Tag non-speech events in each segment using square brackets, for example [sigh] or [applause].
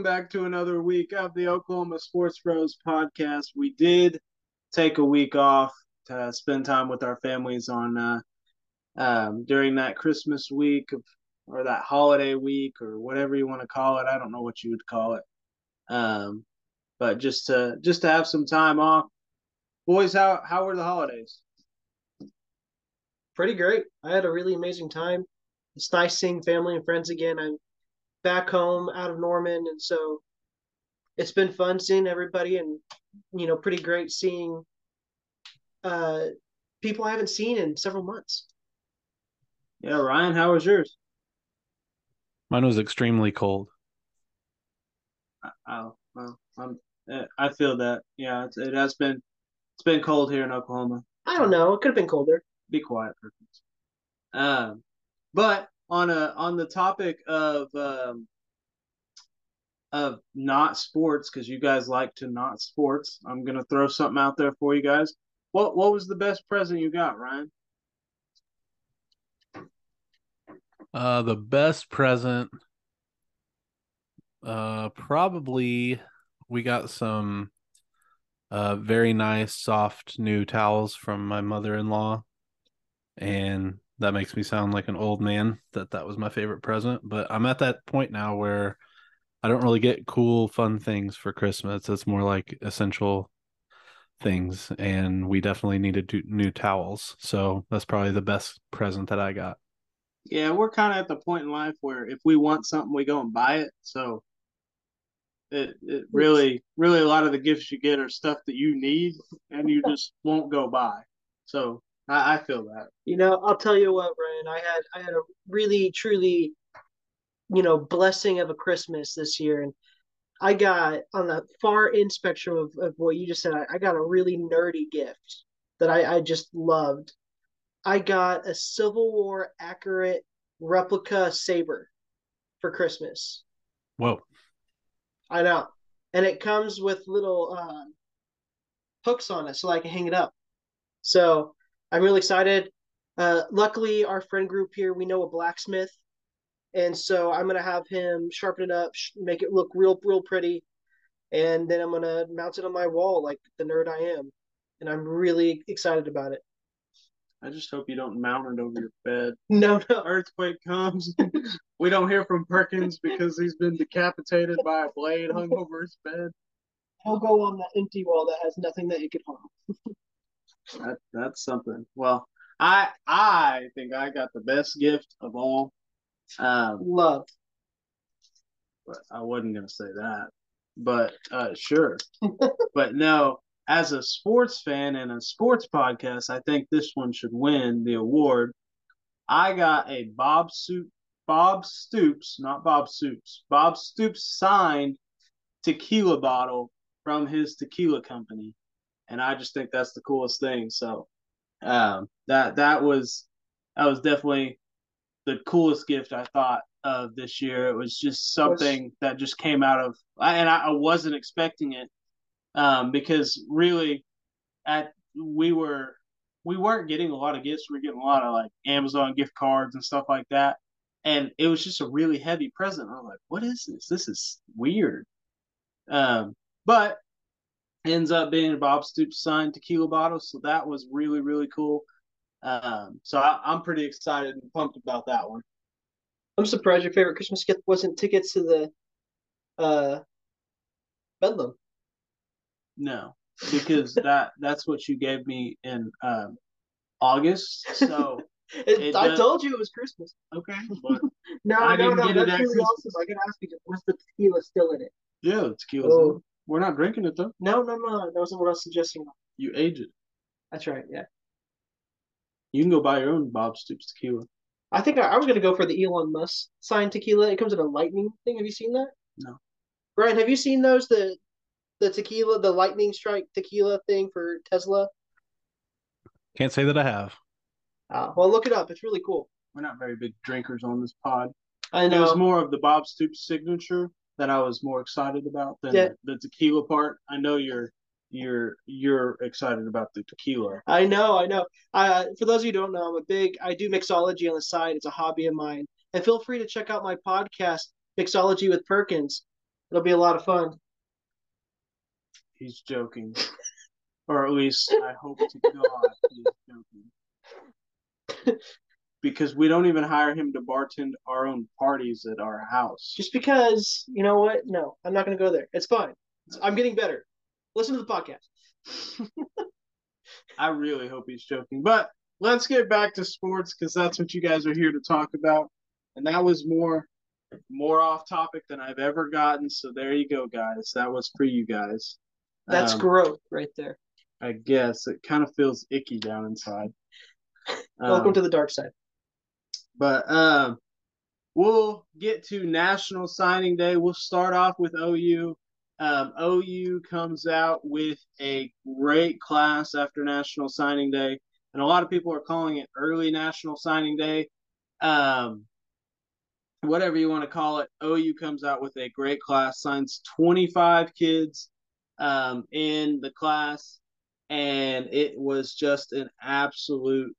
Welcome back to another week of the Oklahoma Sports Bros podcast. We did take a week off to spend time with our families on uh, um, during that Christmas week of, or that holiday week or whatever you want to call it. I don't know what you would call it, um, but just to just to have some time off. Boys, how how were the holidays? Pretty great. I had a really amazing time. It's nice seeing family and friends again. I'm back home out of Norman, and so it's been fun seeing everybody, and you know, pretty great seeing uh, people I haven't seen in several months. Yeah, Ryan, how was yours? Mine was extremely cold. Oh, well, I'm, I feel that. Yeah, it, it has been. It's been cold here in Oklahoma. I don't know. It could have been colder. Be quiet, Perkins. Um, but on a on the topic of um, of not sports, because you guys like to not sports, I'm gonna throw something out there for you guys. What what was the best present you got, Ryan? Uh, the best present, uh, probably we got some uh very nice soft new towels from my mother-in-law, and that makes me sound like an old man that that was my favorite present. But I'm at that point now where I don't really get cool, fun things for Christmas. It's more like essential things, and we definitely needed new towels. So that's probably the best present that I got. Yeah, we're kind of at the point in life where if we want something, we go and buy it. So it, it really, really, a lot of the gifts you get are stuff that you need and you just won't go buy. So I, I feel that. You know, I'll tell you what, Ryan. I had I had a really, truly, you know, blessing of a Christmas this year, and I got on the far end spectrum of, of what you just said. I, I got a really nerdy gift that I, I just loved. I got a Civil War accurate replica saber for Christmas. Whoa. I know. And it comes with little uh, hooks on it so I can hang it up. So I'm really excited. Uh, luckily, our friend group here, we know a blacksmith. And so I'm going to have him sharpen it up, make it look real, real pretty. And then I'm going to mount it on my wall like the nerd I am. And I'm really excited about it. I just hope you don't mount it over your bed. [laughs] No, no. [laughs] Earthquake comes. [laughs] we don't hear from Perkins because he's been decapitated by a blade hung over his bed. He'll go on that empty wall that has nothing that he could harm. That, that's something. Well, I I think I got the best gift of all. Um, Love. But I wasn't gonna say that. But uh, sure. [laughs] but no, as a sports fan and a sports podcast, I think this one should win the award. I got a Bob Suit Bob Stoops, not Bob Soups, Bob Stoops signed tequila bottle from his tequila company, and I just think that's the coolest thing. So, um, that that was that was definitely the coolest gift I thought of this year. It was just something that just came out of, and I, I wasn't expecting it um, because really, at we were we weren't getting a lot of gifts. We were getting a lot of like Amazon gift cards and stuff like that, and it was just a really heavy present. I'm like, what is this? This is weird. Um, but ends up being Bob Stoops signed tequila bottle, so that was really really cool. Um, so I, I'm pretty excited and pumped about that one. I'm surprised your favorite Christmas gift wasn't tickets to the uh, Bedlam. No, because that [laughs] that's what you gave me in um, August. So [laughs] it, it, I told you it was Christmas. Okay, [laughs] but no, I no, no, that's really awesome. I gotta ask you, was the tequila still in it? Yeah, the tequila's oh. In it. We're not drinking it though. No, no, no. That wasn't what I was suggesting. You age it. That's right. Yeah. You can go buy your own Bob Stoops tequila. I think I, I was gonna go for the Elon Musk signed tequila. It comes in a lightning thing. Have you seen that? No. Brian, have you seen those? The the tequila, the lightning strike tequila thing for Tesla? Can't say that I have. Uh, well, look it up. It's really cool. We're not very big drinkers on this pod. I know. It was more of the Bob Stoops signature that I was more excited about than yeah. the, tequila part. I know you're you're you're excited about the tequila. I know, I know. Uh, for those of you who don't know, I'm a big I do mixology on the side. It's a hobby of mine. And feel free to check out my podcast, Mixology with Perkins. It'll be a lot of fun. He's joking. or at least I hope to God he's joking. [laughs] because we don't even hire him to bartend our own parties at our house. Just because, you know what? No, I'm not going to go there. It's fine. It's, I'm getting better. Listen to the podcast. [laughs] I really hope he's joking. But let's get back to sports because that's what you guys are here to talk about. And that was more more off topic than I've ever gotten. So there you go, guys. That was for you guys. That's um, growth right there. I guess it kind of feels icky down inside. Welcome um, to the dark side. But um, we'll get to National Signing Day. We'll start off with OU. Um, OU comes out with a great class after National Signing Day, and a lot of people are calling it early National Signing Day. Um, whatever you want to call it, OU comes out with a great class, signs 25 kids um, in the class, and it was just an absolute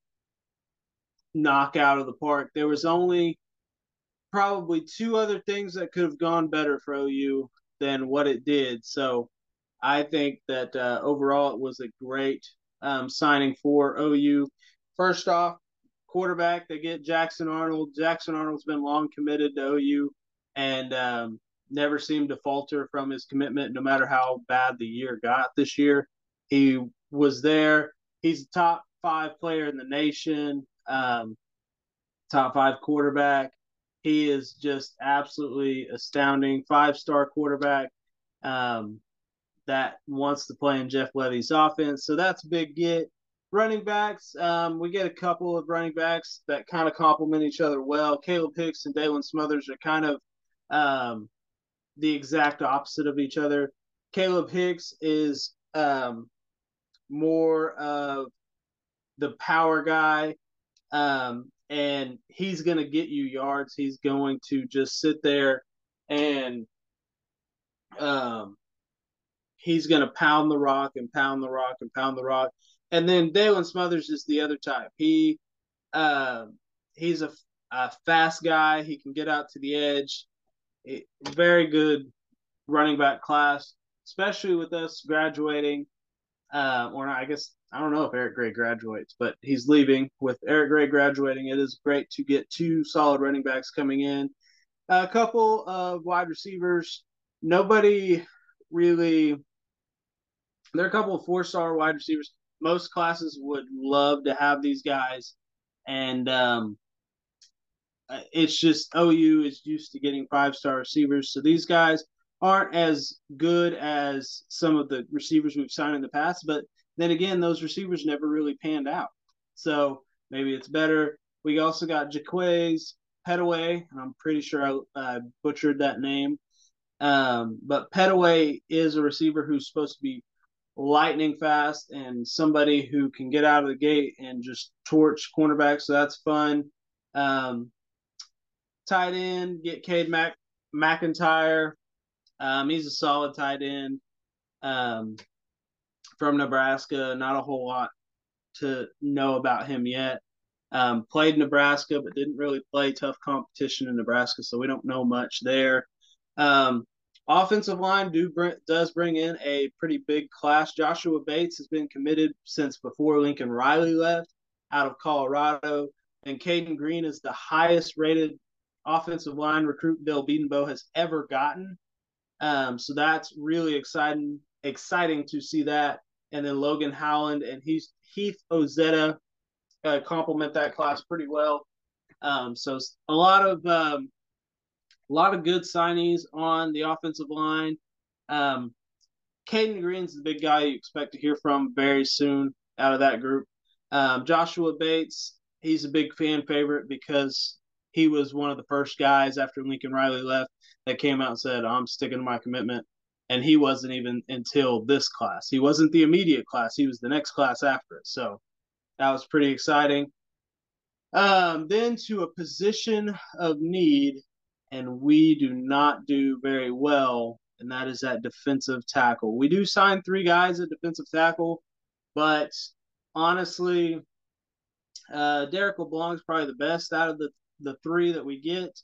knockout of the park. There was only probably two other things that could have gone better for OU than what it did. So I think that uh, overall it was a great um, signing for OU. First off, quarterback, they get Jackson Arnold. Jackson Arnold's been long committed to OU and um, never seemed to falter from his commitment, no matter how bad the year got this year. He was there. He's a top five player in the nation um, top five quarterback. He is just absolutely astounding. Five star quarterback um, that wants to play in Jeff Lebby's offense. So that's a big get. Running backs, um, we get a couple of running backs that kind of complement each other well. Caleb Hicks and Daylan Smothers are kind of um, the exact opposite of each other. Caleb Hicks is um, more of the power guy um, and he's going to get you yards. He's going to just sit there and um, he's going to pound the rock and pound the rock and pound the rock. And then Daylan Smothers is the other type. He uh, he's a, a, fast guy. He can get out to the edge. It, very good running back class, especially with us graduating. Uh, or I guess I don't know if Eric Gray graduates, but he's leaving. With Eric Gray graduating, it is great to get two solid running backs coming in. A couple of wide receivers. Nobody really. There are a couple of four star wide receivers. Most classes would love to have these guys, and um, it's just OU is used to getting five star receivers. So these guys aren't as good as some of the receivers we've signed in the past, but then again, those receivers never really panned out. So maybe it's better. We also got Jaquaize Pettaway, and I'm pretty sure I, I butchered that name. Um, but Pettaway is a receiver who's supposed to be lightning fast and somebody who can get out of the gate and just torch cornerbacks. So that's fun. Um, tight end, get Kade Mac- McIntyre. Um, he's a solid tight end. Um, from Nebraska. Not a whole lot to know about him yet. Um, played Nebraska, but didn't really play tough competition in Nebraska, so we don't know much there. Um, offensive line do bring, does bring in a pretty big class. Joshua Bates has been committed since before Lincoln Riley left out of Colorado, and Cayden Green is the highest rated offensive line recruit Bill Bedenbaugh has ever gotten. Um, so that's really exciting exciting to see that and then Logan Howland and he's Heath Ozaeta uh, complement that class pretty well. Um, so a lot of um, a lot of good signees on the offensive line. Um, Cayden Green's the big guy you expect to hear from very soon out of that group. Um, Joshua Bates, he's a big fan favorite because he was one of the first guys after Lincoln Riley left that came out and said, "I'm sticking to my commitment." And he wasn't even until this class. He wasn't the immediate class. He was the next class after it. So that was pretty exciting. Um, then to a position of need, and we do not do very well, and that is at defensive tackle. We do sign three guys at defensive tackle, but honestly, uh, Derek is probably the best out of the, the three that we get.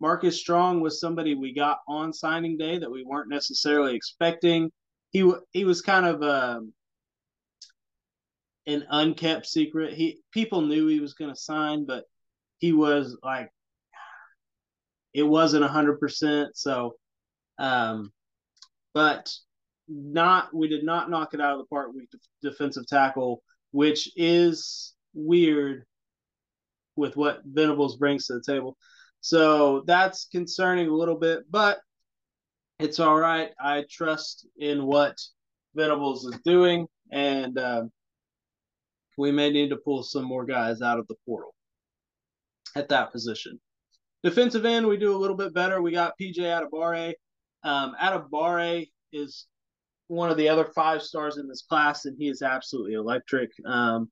Markus Strong was somebody we got on signing day that we weren't necessarily expecting. He he was kind of um, an unkept secret. He people knew he was going to sign, but he was like it wasn't a hundred percent. So, um, but not we did not knock it out of the park with defensive tackle, which is weird with what Venables brings to the table. So that's concerning a little bit, but it's all right. I trust in what Venables is doing, and um, we may need to pull some more guys out of the portal at that position. Defensive end, we do a little bit better. We got PJ Adebawore. Um, Adebawore is one of the other five stars in this class, and he is absolutely electric. Um,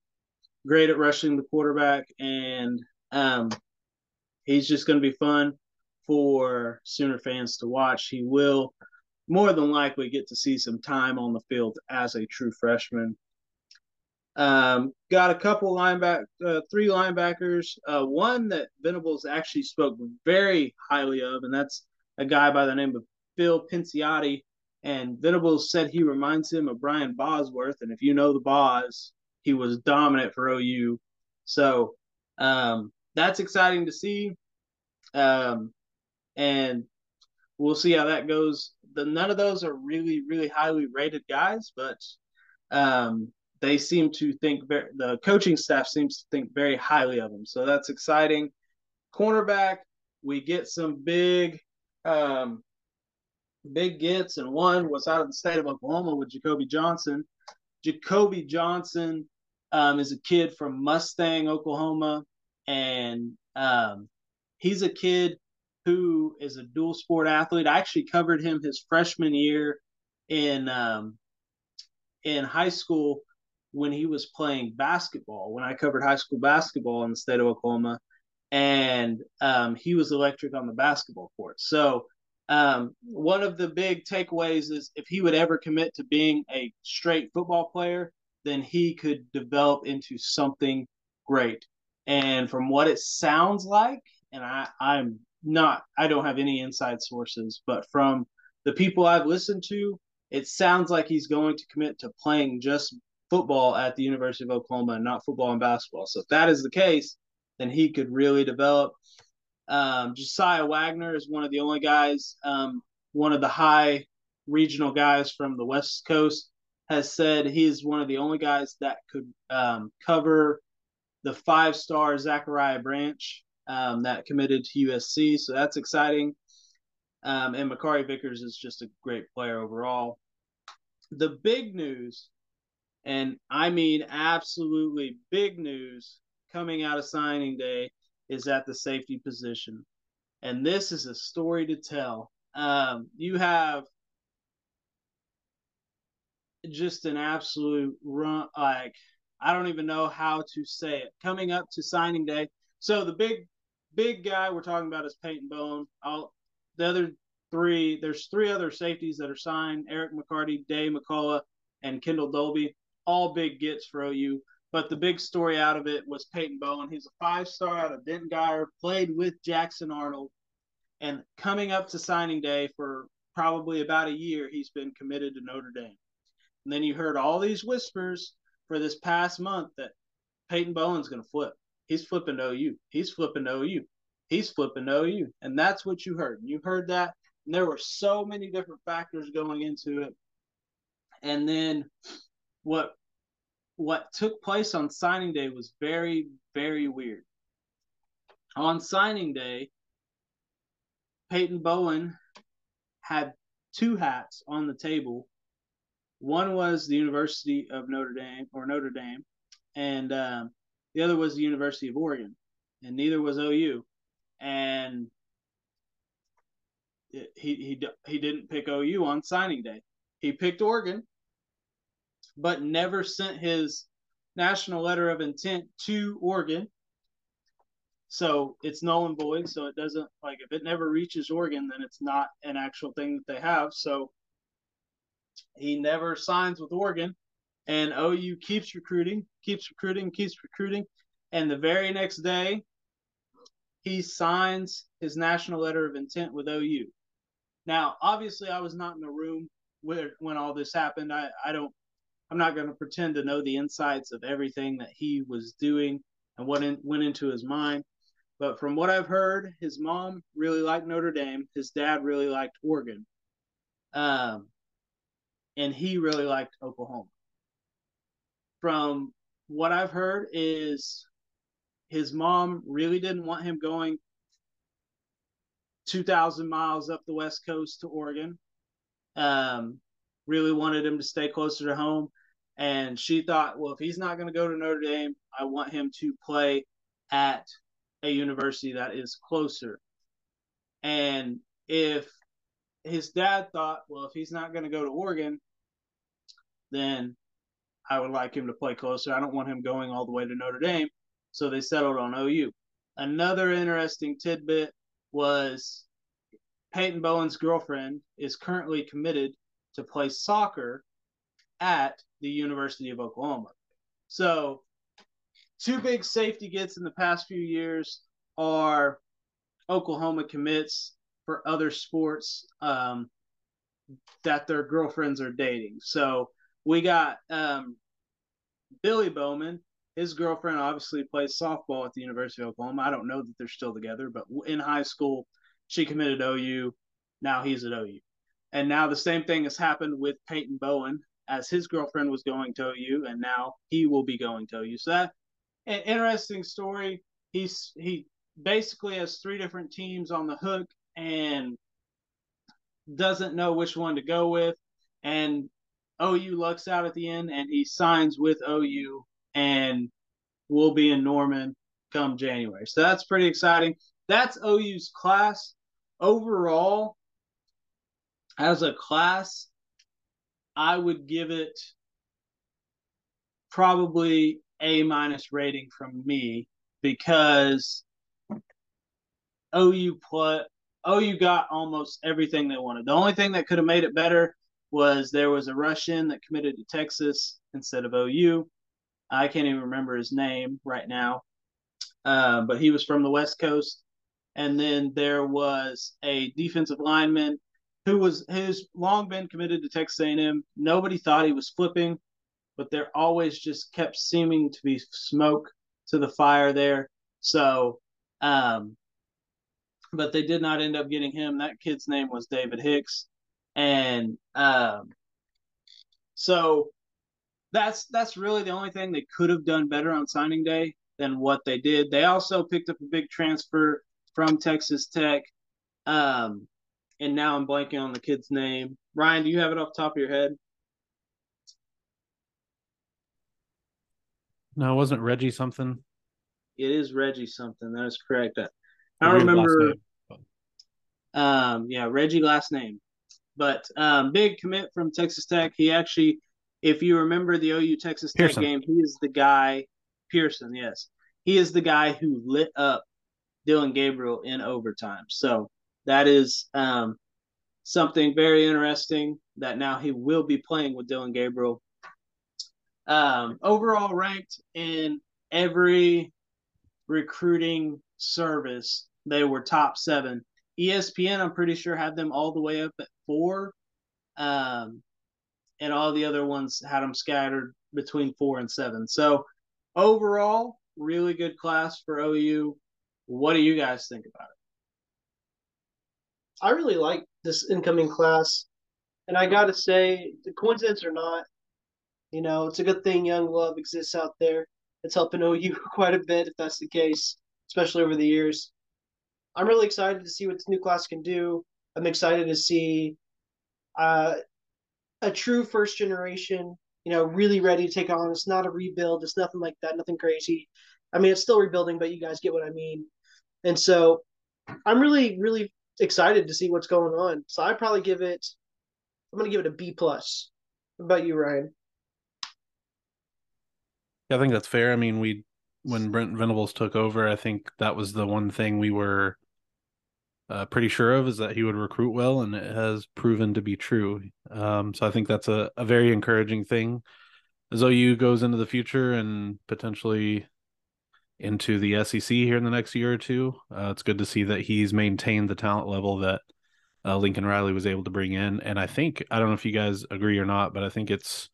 great at rushing the quarterback, and um, he's just going to be fun for Sooner fans to watch. He will more than likely get to see some time on the field as a true freshman. Um, got a couple lineback, uh, three linebackers. Uh, one that Venables actually spoke very highly of, and that's a guy by the name of Phil Picciotti. And Venables said he reminds him of Brian Bosworth, and if you know the Boz, he was dominant for OU. So um, that's exciting to see. Um, and we'll see how that goes. The, none of those are really, really highly rated guys, but um, they seem to think very, the coaching staff seems to think very highly of them. So that's exciting. Cornerback, we get some big, um, big gets, and one was out of the state of Oklahoma with Jacoby Johnson. Jacoby Johnson um, is a kid from Mustang, Oklahoma, and um, he's a kid who is a dual sport athlete. I actually covered him his freshman year in um, in high school when he was playing basketball, when I covered high school basketball in the state of Oklahoma, and um, he was electric on the basketball court. So, um, one of the big takeaways is if he would ever commit to being a straight football player, then he could develop into something great. And from what it sounds like, and I, I'm not, I don't have any inside sources, but from the people I've listened to, it sounds like he's going to commit to playing just football at the University of Oklahoma and not football and basketball. So if that is the case, then he could really develop. Um, Josiah Wagner is one of the only guys, um, one of the high regional guys from the West Coast, has said he is one of the only guys that could um, cover the five star Zachariah Branch um, that committed to USC. So that's exciting. Um, and Makari Vickers is just a great player overall. The big news and I mean absolutely big news coming out of signing day is at the safety position. And this is a story to tell. Um, you have just an absolute run, like, I don't even know how to say it. Coming up to signing day. So the big, big guy we're talking about is Peyton Bowen. I'll, the other three, there's three other safeties that are signed Erik McCarty, Daeh McCullough, and Kendel Dolby all big gets for OU. But the big story out of it was Peyton Bowen. He's a five star out of Denton Guyer, played with Jackson Arnold. And coming up to signing day for probably about a year, he's been committed to Notre Dame. And then you heard all these whispers for this past month that Peyton Bowen's going to flip. He's flipping to OU. He's flipping to OU. He's flipping to OU. And that's what you heard. You heard that. And there were so many different factors going into it. And then what what took place on signing day was very, very weird. On signing day, Peyton Bowen had two hats on the table. One was the University of Notre Dame or Notre Dame, and um, the other was the University of Oregon, and neither was OU. And he he he didn't pick OU on signing day. He picked Oregon, but never sent his national letter of intent to Oregon. So it's null and void. So it doesn't like if it never reaches Oregon, then it's not an actual thing that they have. So he never signs with Oregon, and OU keeps recruiting, keeps recruiting, keeps recruiting, and the very next day he signs his national letter of intent with OU. Now, obviously, I was not in the room where when all this happened. I, I don't I'm not going to pretend to know the insights of everything that he was doing and what in, went into his mind. But from what I've heard, his mom really liked Notre Dame. His dad really liked Oregon. Um, and he really liked Oklahoma. From what I've heard is his mom really didn't want him going 2,000 miles up the West Coast to Oregon. Um, really wanted him to stay closer to home. And she thought, well, if he's not going to go to Notre Dame, I want him to play at a university that is closer. And if his dad thought, well, if he's not going to go to Oregon, then I would like him to play closer. I don't want him going all the way to Notre Dame. So they settled on OU. Another interesting tidbit was Peyton Bowen's girlfriend is currently committed to play soccer at the University of Oklahoma. So, two big safety gets in the past few years are Oklahoma commits for other sports um, that their girlfriends are dating. So, we got um, Billy Bowman. His girlfriend obviously plays softball at the University of Oklahoma. I don't know that they're still together, but in high school, she committed OU. Now he's at OU. And now the same thing has happened with Peyton Bowen as his girlfriend was going to OU, and now he will be going to OU. So that an interesting story. He's he basically has three different teams on the hook and doesn't know which one to go with. And OU lucks out at the end, and he signs with OU and will be in Norman come January. So that's pretty exciting. That's OU's class. Overall, as a class, I would give it probably a minus rating from me because OU put OU got almost everything they wanted. The only thing that could have made it better was there was a Russian that committed to Texas instead of OU. I can't even remember his name right now, uh, but he was from the West Coast. And then there was a defensive lineman who was who's long been committed to Texas A&M. Nobody thought he was flipping, but there always just kept seeming to be smoke to the fire there. So, um, but they did not end up getting him. That kid's name was David Hicks, and um, so that's that's really the only thing they could have done better on signing day than what they did. They also picked up a big transfer from Texas Tech. Um, and now I'm blanking on the kid's name. Ryan, do you have it off the top of your head? No, it wasn't Reggie something. It is Reggie something. That is correct. I, I remember. Um, yeah, Reggie last name, but um, big commit from Texas Tech. He actually, if you remember the OU Texas Tech Pearson. game, he is the guy. Pearson, yes, he is the guy who lit up Dillon Gabriel in overtime. So that is um, something very interesting that now he will be playing with Dillon Gabriel. Um, overall ranked in every recruiting service, they were top seven. ESPN, I'm pretty sure, had them all the way up at four. Um, and all the other ones had them scattered between four and seven. So overall, really good class for OU. What do you guys think about it? I really like this incoming class, and I got to say, the coincidence or not, you know, it's a good thing young love exists out there. It's helping OU [laughs] quite a bit if that's the case, especially over the years. I'm really excited to see what this new class can do. I'm excited to see uh, a true first generation, you know, really ready to take on. It's not a rebuild. It's nothing like that. Nothing crazy. I mean, it's still rebuilding, but you guys get what I mean. And so I'm really, really excited to see what's going on. So I probably give it. I'm gonna give it a B plus. What about you, Ryan? Yeah, I think that's fair. I mean, we when Brent Venables took over, I think that was the one thing we were uh, pretty sure of is that he would recruit well, and it has proven to be true. Um, so I think that's a, a very encouraging thing as OU goes into the future and potentially into the SEC here in the next year or two. Uh, it's good to see that he's maintained the talent level that uh, Lincoln Riley was able to bring in. And I think I don't know if you guys agree or not, but I think it's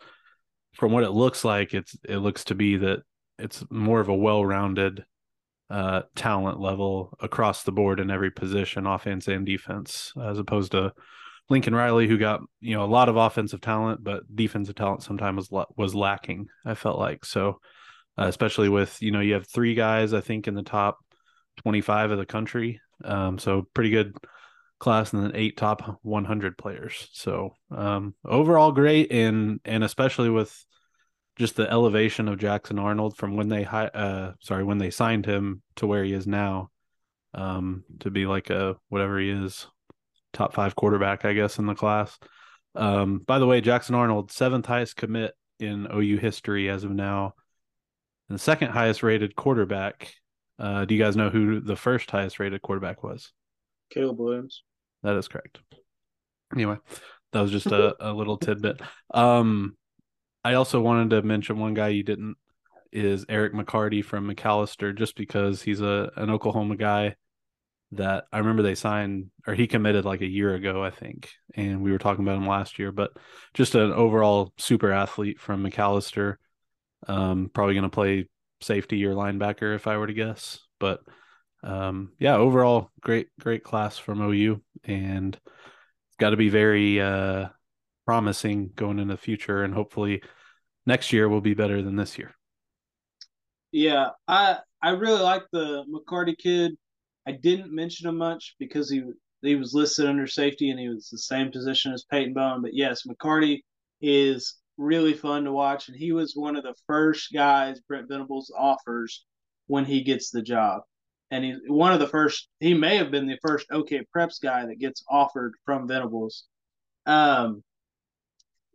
from what it looks like, it's it looks to be that it's more of a well-rounded uh, talent level across the board in every position, offense and defense, as opposed to Lincoln Riley, who got you know a lot of offensive talent, but defensive talent sometimes was was lacking. I felt like so, uh, especially with you know you have three guys I think in the top twenty five of the country, um, so pretty good class, and then eight top one hundred players. So um, overall great, and and especially with just the elevation of Jackson Arnold from when they uh sorry when they signed him to where he is now, um, to be like a whatever he is top five quarterback, I guess, in the class. Um, by the way, Jackson Arnold, seventh highest commit in OU history as of now, and the second highest rated quarterback. Uh, do you guys know who the first highest rated quarterback was? Caleb Williams. That is correct. Anyway, that was just a, a little tidbit. Um, I also wanted to mention one guy you didn't is Erik McCarty from McAlester, just because he's a an Oklahoma guy that I remember they signed or he committed like a year ago, I think, and we were talking about him last year. But just an overall super athlete from McAlester, Um, probably going to play safety or linebacker if I were to guess. But um, yeah, overall great great class from OU, and got to be very uh, promising going into the future, and hopefully next year will be better than this year. Yeah, I I really like the McCarty kid. I didn't mention him much because he he was listed under safety and he was the same position as Peyton Bowen. But yes, McCarty is really fun to watch, and he was one of the first guys Brent Venables offers when he gets the job. And he's one of the first. He may have been the first OK Preps guy that gets offered from Venables. Um,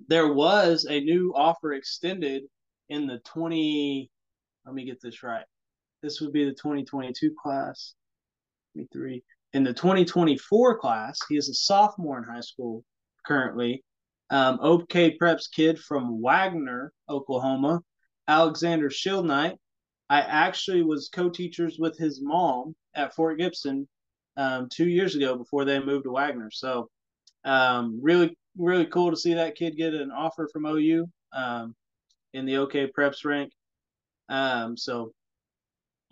there was a new offer extended in the 20. Let me get this right. This would be the 2022 class. 23. In the 2024 class, he is a sophomore in high school currently. Um, OK Preps kid from Wagoner, Oklahoma, Alexander Schildknight. I actually was co-teachers with his mom at Fort Gibson um, two years ago before they moved to Wagoner. So um, really, really cool to see that kid get an offer from OU um, in the OK Preps rank. Um, so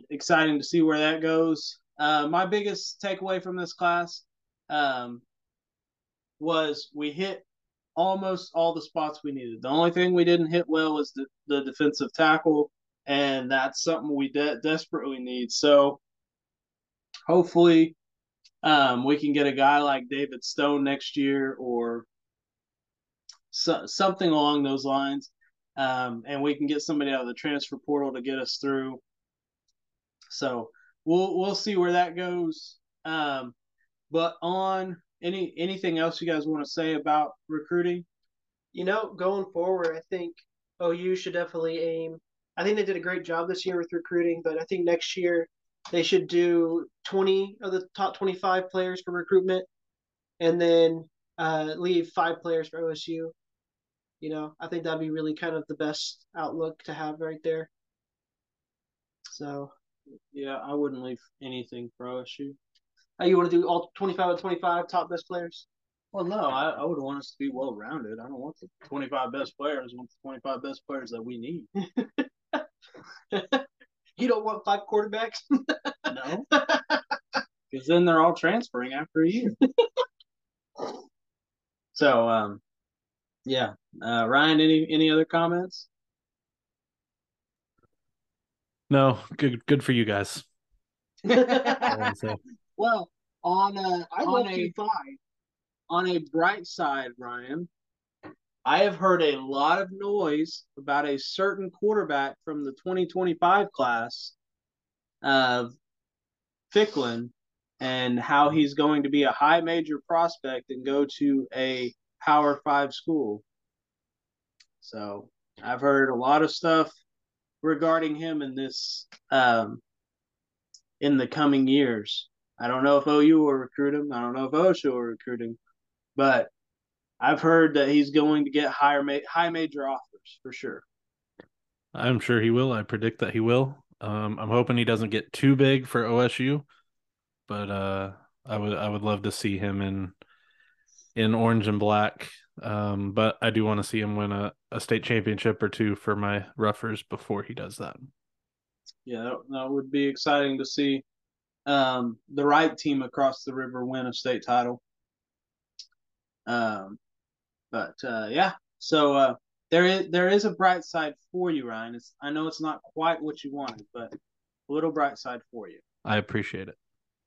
exciting to see where that goes. Uh, my biggest takeaway from this class um, was we hit almost all the spots we needed. The only thing we didn't hit well was the, the defensive tackle, and that's something we de- desperately need. So hopefully um, we can get a guy like David Stone next year or so, something along those lines. Um, and we can get somebody out of the transfer portal to get us through. So we'll we'll see where that goes. Um, but on any anything else you guys want to say about recruiting? You know, going forward, I think OU should definitely aim. I think they did a great job this year with recruiting, but I think next year they should do 20 of the top 25 players for recruitment and then uh, leave five players for OSU. You know, I think that'd be really kind of the best outlook to have right there. So yeah, I wouldn't leave anything for OSU. Oh, you want to do all 25 of 25 top best players? Well, no, I, I would want us to be well rounded. I don't want the 25 best players. I want the 25 best players that we need. [laughs] you don't want five quarterbacks? no. [laughs] Because then they're all transferring after a year. [laughs] so, um, yeah. Uh, Ryan, any any other comments? No, good good for you guys. [laughs] well, on a I on a on a bright side, Ryan, I have heard a lot of noise about a certain quarterback from the 2025 class of Ficklin and how he's going to be a high major prospect and go to a Power Five school. So I've heard a lot of stuff regarding him in this um, in the coming years. I don't know if OU will recruit him. I don't know if OSU will recruit him, but I've heard that he's going to get higher ma- high major offers for sure. I'm sure he will. I predict that he will. Um, I'm hoping he doesn't get too big for OSU, but uh, I would I would love to see him in in orange and black. Um, but I do want to see him win a, a state championship or two for my roughers before he does that. Yeah, that, that would be exciting to see um, the right team across the river win a state title. Um, but uh, yeah, so uh, there is there is a bright side for you, Ryan. It's I know it's not quite what you wanted, but a little bright side for you. I appreciate it.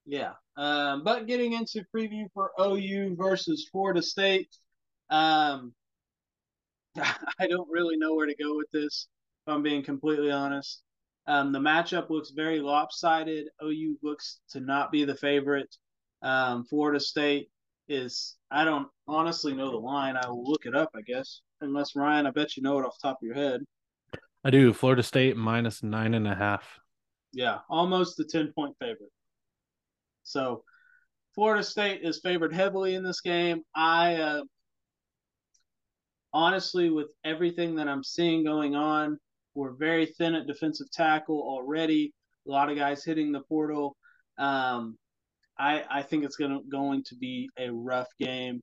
Yeah. Um, but getting into preview for OU versus Florida State, um, [laughs] I don't really know where to go with this. If I'm being completely honest, um, the matchup looks very lopsided. OU looks to not be the favorite. Um, Florida State is. I don't honestly know the line. I will look it up, I guess. Unless Ryan, I bet you know it off the top of your head. I do. Florida State minus nine and a half. Yeah, almost the ten point favorite. So Florida State is favored heavily in this game. I uh, honestly, with everything that I'm seeing going on, we're very thin at defensive tackle already. A lot of guys hitting the portal. Um, I I think it's gonna going to be a rough game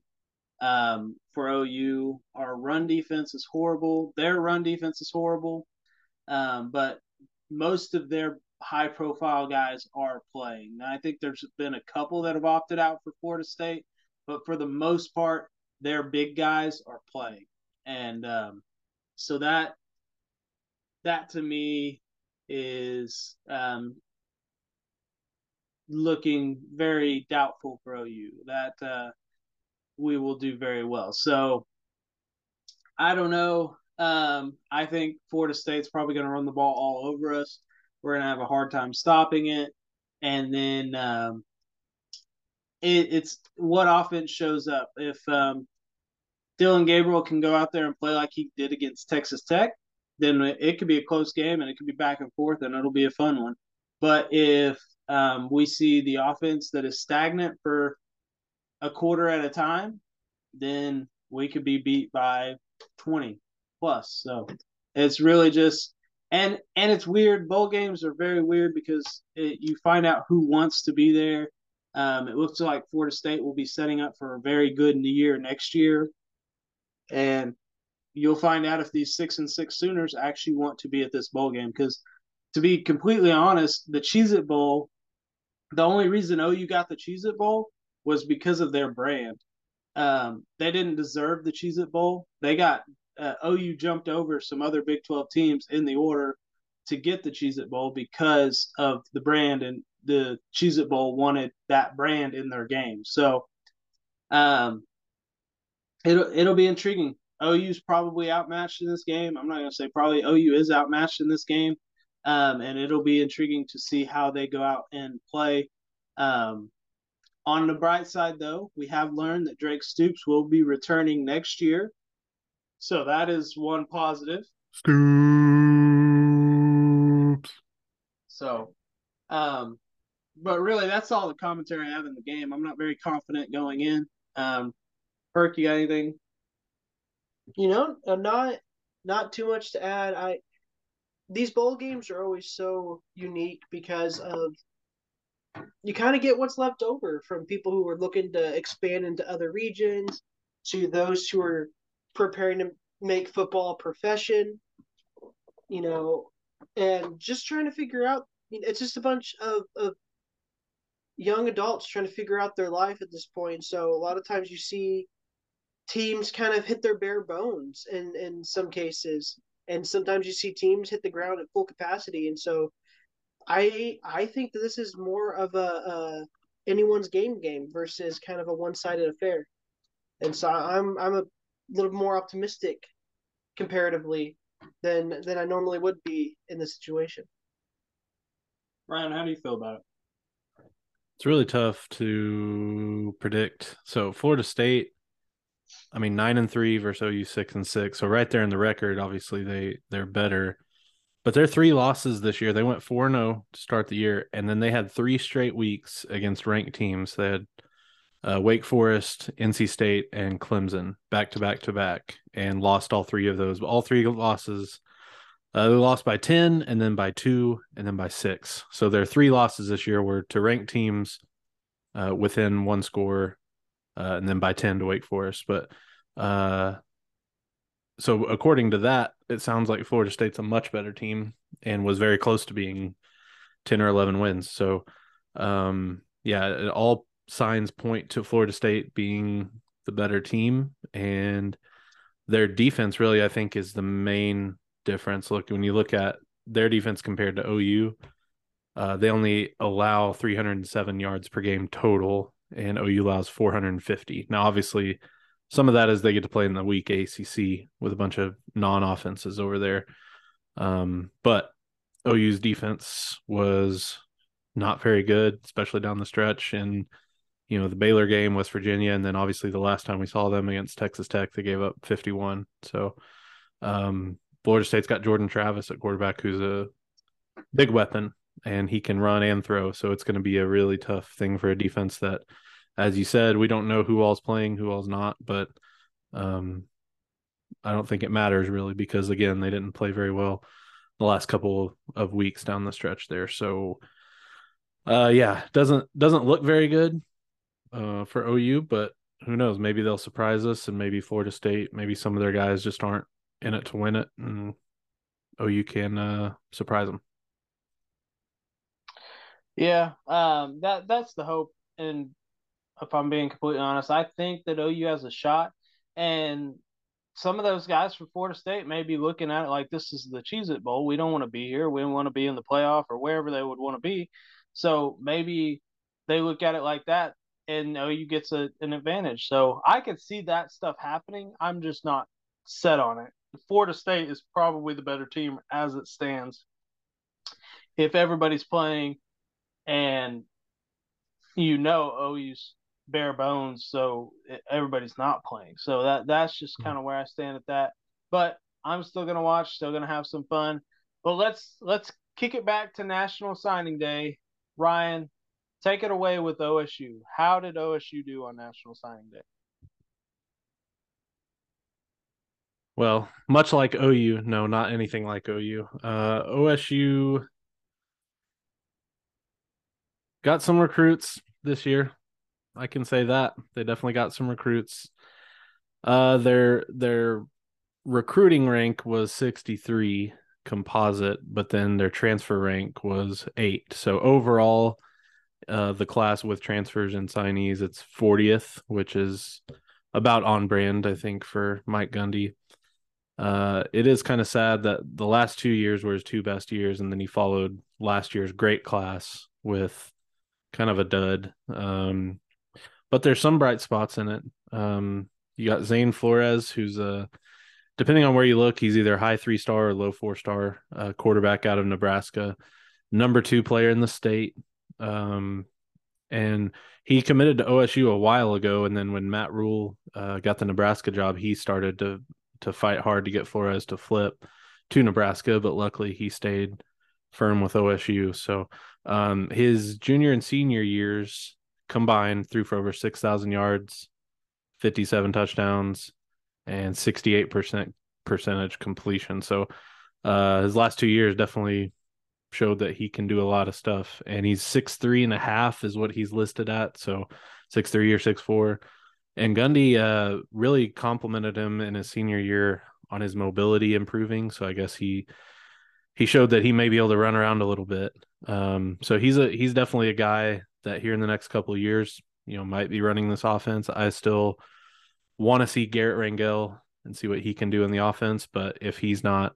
um, for OU. Our run defense is horrible. Their run defense is horrible. Um, but most of their high profile guys are playing. Now, I think there's been a couple that have opted out for Florida State, but for the most part, their big guys are playing. And um, so that that to me is um, looking very doubtful for OU that uh, we will do very well. So I don't know. Um, I think Florida State's probably going to run the ball all over us. We're to have a hard time stopping it. And then um, it, it's what offense shows up. If um, Dillon Gabriel can go out there and play like he did against Texas Tech, then it could be a close game and it could be back and forth and it'll be a fun one. But if um, we see the offense that is stagnant for a quarter at a time, then we could be beat by 20 plus. So it's really just and and it's weird. Bowl games are very weird because it, you find out who wants to be there. Um, it looks like Florida State will be setting up for a very good new year next year, and you'll find out if these six and six Sooners actually want to be at this bowl game. Because to be completely honest, the Cheez It Bowl, the only reason OU got the Cheez It Bowl was because of their brand. Um, they didn't deserve the Cheez It Bowl. They got uh, OU jumped over some other Big 12 teams in the order to get the Cheez It Bowl because of the brand and the Cheez It Bowl wanted that brand in their game. So um, it'll, it'll be intriguing. OU's probably outmatched in this game. I'm not going to say probably OU is outmatched in this game. Um, and it'll be intriguing to see how they go out and play. Um, on the bright side, though, we have learned that Drake Stoops will be returning next year so that is one positive. Scoops. So, um, but really, that's all the commentary I have in the game. I'm not very confident going in. Um, Perk, you got anything? You know, I'm not not too much to add. I these bowl games are always so unique because of you kind of get what's left over from people who are looking to expand into other regions to those who are preparing to make football a profession, you know, and just trying to figure out. It's just a bunch of, of young adults trying to figure out their life at this point. So a lot of times you see teams kind of hit their bare bones in in some cases, and sometimes you see teams hit the ground at full capacity. And so I I think that this is more of a, a anyone's game game versus kind of a one sided affair. And so I'm I'm a little more optimistic comparatively than than I normally would be in this situation. Ryan, how do you feel about it? It's really tough to predict. So Florida State, I mean nine and three versus OU six and six. So right there in the record, obviously they they're better. But their three losses this year, they went 4 0 to start the year, and then they had three straight weeks against ranked teams. They had uh, Wake Forest, NC State, and Clemson back to back to back, and lost all three of those. All three losses Uh, they lost by 10 and then by two and then by six. So their three losses this year were to ranked teams uh, within one score uh, and then by 10 to Wake Forest. But uh, so according to that, it sounds like Florida State's a much better team and was very close to being 10 or 11 wins. So, um, yeah, it all signs point to Florida State being the better team. And their defense, really, I think, is the main difference. Look, when you look at their defense compared to OU, uh, they only allow 307 yards per game total, and OU allows 450. Now, obviously, some of that is they get to play in the weak ACC with a bunch of non offenses over there. Um, but OU's defense was not very good, especially down the stretch. And, you know, the Baylor game, West Virginia, and then obviously the last time we saw them against Texas Tech, they gave up 51. So, um, Florida State's got Jordan Travis at quarterback, who's a big weapon and he can run and throw. So it's going to be a really tough thing for a defense that, as you said, we don't know who all's playing, who all's not. But um, I don't think it matters really because again, they didn't play very well the last couple of weeks down the stretch there. So uh, yeah, doesn't doesn't look very good uh, for OU, but who knows? Maybe they'll surprise us, and maybe Florida State, maybe some of their guys just aren't in it to win it, and OU can uh, surprise them. Yeah, um, that that's the hope. And if I'm being completely honest, I think that OU has a shot. And some of those guys from Florida State may be looking at it like this is the Cheez It Bowl. We don't want to be here. We want to be in the playoff or wherever they would want to be. So maybe they look at it like that and OU gets a, an advantage. So I could see that stuff happening. I'm just not set on it. Florida State is probably the better team as it stands. If everybody's playing and you know OU's bare bones, so everybody's not playing. So that that's just hmm. kind of where I stand at that. But I'm still gonna watch, still gonna have some fun. But let's let's kick it back to National Signing Day. Ryan, take it away with OSU. How did OSU do on National Signing Day? Well, much like OU, no, not anything like OU. Uh, OSU got some recruits this year. I can say that they definitely got some recruits. Uh, their their recruiting rank was 63 composite, but then their transfer rank was eight. So overall, uh, the class with transfers and signees, it's 40th, which is about on brand, I think, for Mike Gundy. Uh, it is kind of sad that the last two years were his two best years, and then he followed last year's great class with kind of a dud. Um, but there's some bright spots in it. Um, you got Zane Flores, who's a depending on where you look, he's either high three star or low four star uh, quarterback out of Nebraska, number two player in the state. Um, and he committed to OSU a while ago, and then when Matt Rhule uh, got the Nebraska job, he started to to fight hard to get Flores to flip to Nebraska, but luckily he stayed firm with OSU. So um, his junior and senior years combined threw for over 6,000 yards, 57 touchdowns, and 68% percentage completion. So uh, his last two years definitely showed that he can do a lot of stuff. And he's six three and a half is what he's listed at. So six three or six four. And Gundy uh, really complimented him in his senior year on his mobility improving. So I guess he he showed that he may be able to run around a little bit. Um, so he's a he's definitely a guy that here in the next couple of years, you know, might be running this offense. I still want to see Garrett Rangel and see what he can do in the offense, but if he's not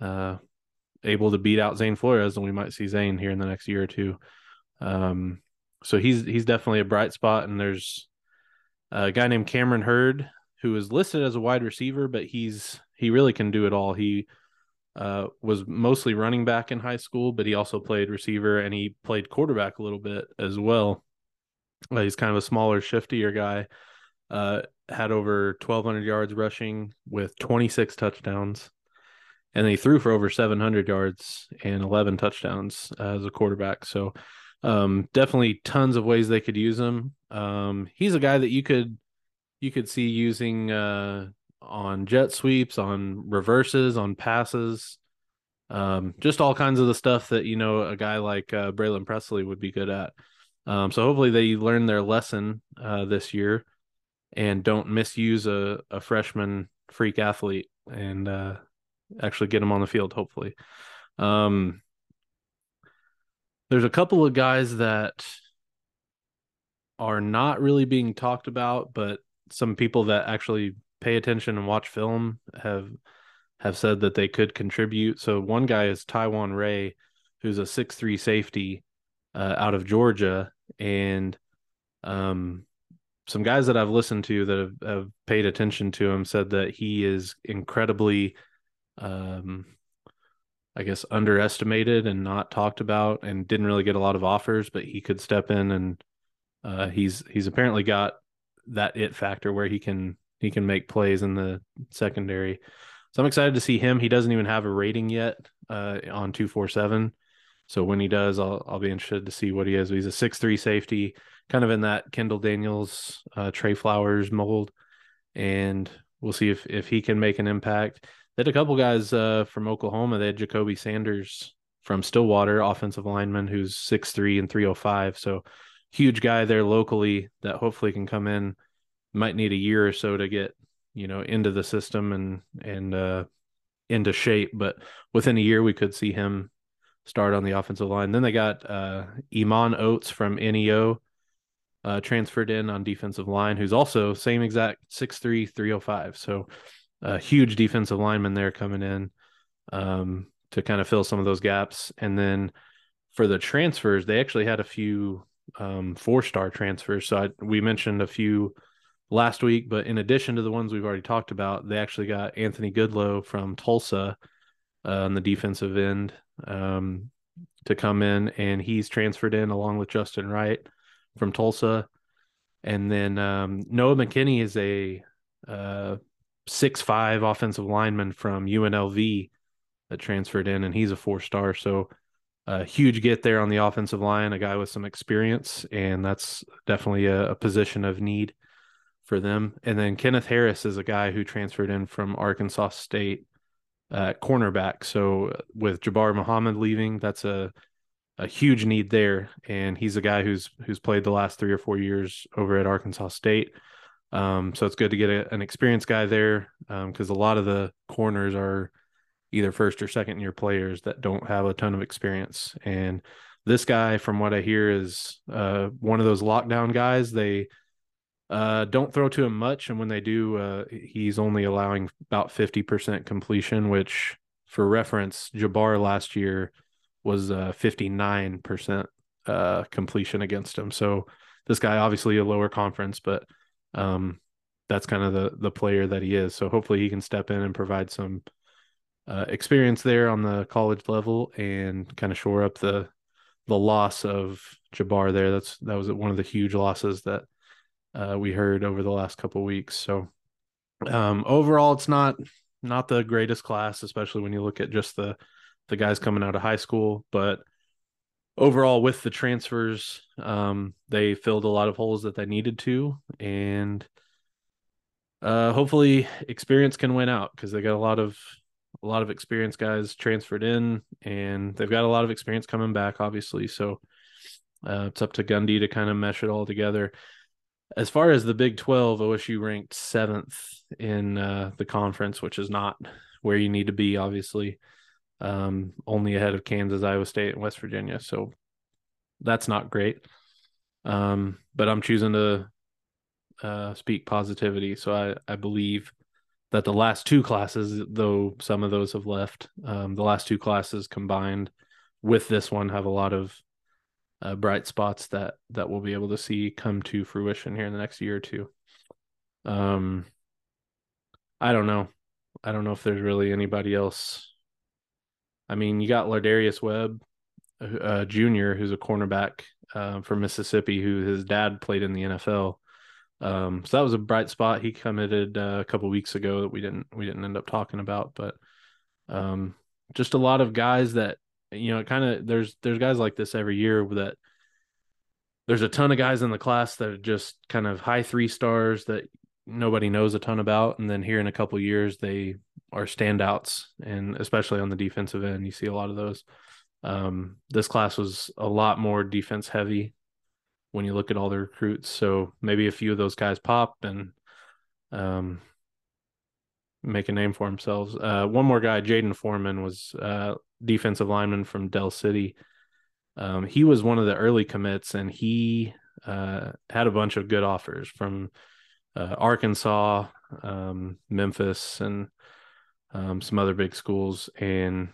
uh, able to beat out Zane Flores, and we might see Zane here in the next year or two. Um, so he's he's definitely a bright spot, and there's a guy named Cameron Hurd who is listed as a wide receiver, but he's he really can do it all. He uh, was mostly running back in high school, but he also played receiver and he played quarterback a little bit as well. Uh, he's kind of a smaller, shiftier guy. Uh, had over 1,200 yards rushing with 26 touchdowns, and he threw for over 700 yards and 11 touchdowns as a quarterback. So, um, definitely tons of ways they could use him. Um, he's a guy that you could you could see using uh, on jet sweeps, on reverses, on passes. um, just all kinds of the stuff that you know a guy like uh, Braylin Presley would be good at. Um, so hopefully they learn their lesson uh, this year and don't misuse a, a freshman freak athlete and uh, actually get him on the field. Hopefully, um, there's a couple of guys that are not really being talked about, but some people that actually pay attention and watch film have have said that they could contribute. So one guy is Taiwan Ray, who's a six three safety uh, out of Georgia, and um, some guys that I've listened to that have, have paid attention to him said that he is incredibly, um, I guess, underestimated and not talked about, and didn't really get a lot of offers, but he could step in and uh, he's he's apparently got that it factor where he can he can make plays in the secondary. So I'm excited to see him. He doesn't even have a rating yet uh, on two four seven. So when he does, I'll I'll be interested to see what he is. He's a six three safety, kind of in that Kendall Daniels, uh, Trey Flowers mold, and we'll see if if he can make an impact. They had a couple guys uh, from Oklahoma. They had Jacoby Sanders from Stillwater, offensive lineman, who's six three and three oh five. So huge guy there locally that hopefully can come in. Might need a year or so to get you know into the system and and uh, into shape, but within a year we could see him start on the offensive line. Then they got uh, Eman Oates from NEO uh, transferred in on defensive line, who's also same exact 6'3", 305. So a huge defensive lineman there coming in um, to kind of fill some of those gaps. And then for the transfers, they actually had a few um, four-star transfers. So I, we mentioned a few last week, but in addition to the ones we've already talked about, they actually got Anthony Goodlow from Tulsa uh, on the defensive end um, to come in, and he's transferred in along with Justin Wright from Tulsa. And then um, Noah McKinney is a uh, six five offensive lineman from UNLV that transferred in, and he's a four star. So a huge get there on the offensive line, a guy with some experience, and that's definitely a, a position of need for them. And then Kenneth Harris is a guy who transferred in from Arkansas State uh, cornerback. So with Jabbar Muhammad leaving, that's a a huge need there, and he's a guy who's who's played the last three or four years over at Arkansas State. Um, so it's good to get a, an experienced guy there because um, a lot of the corners are either first or second year players that don't have a ton of experience. And this guy, from what I hear, is uh, one of those lockdown guys. They uh, don't throw to him much, and when they do, uh, he's only allowing about fifty percent completion. Which, for reference, Jabbar last year was uh, fifty nine percent uh, completion against him. So this guy, obviously a lower conference, but um, that's kind of the the player that he is. So hopefully he can step in and provide some uh, experience there on the college level and kind of shore up the the loss of Jabbar there. That's that was one of the huge losses that uh, we heard over the last couple weeks. So um, overall, it's not not the greatest class, especially when you look at just the the guys coming out of high school. But overall, with the transfers, um, they filled a lot of holes that they needed to, and uh, hopefully, experience can win out because they got a lot of a lot of experienced guys transferred in, and they've got a lot of experience coming back, obviously. So uh, it's up to Gundy to kind of mesh it all together as far as the Big 12, OSU ranked seventh in uh, the conference, which is not where you need to be, obviously. Um, only ahead of Kansas, Iowa State, and West Virginia. So that's not great. Um, but I'm choosing to uh, speak positivity. So I, I believe that the last two classes, though some of those have left, um, the last two classes combined with this one have a lot of uh, bright spots that that we'll be able to see come to fruition here in the next year or two. Um, I don't know. I don't know if there's really anybody else. I mean, you got Lardarius Webb, uh, Jr., who's a cornerback uh, from Mississippi, who his dad played in the NFL. Um, so that was a bright spot. He committed uh, a couple weeks ago that we didn't we didn't end up talking about, but um, just a lot of guys that you know, kind of there's there's guys like this every year that there's a ton of guys in the class that are just kind of high three stars that nobody knows a ton about, and then here in a couple years they are standouts, and especially on the defensive end, you see a lot of those. Um, this class was a lot more defense heavy when you look at all the recruits. So maybe a few of those guys pop and um, make a name for themselves. Uh, one more guy, Jaden Foreman, was uh, defensive lineman from Del City. Um, he was one of the early commits, and he uh, had a bunch of good offers from uh, Arkansas, um, Memphis, and um, some other big schools. And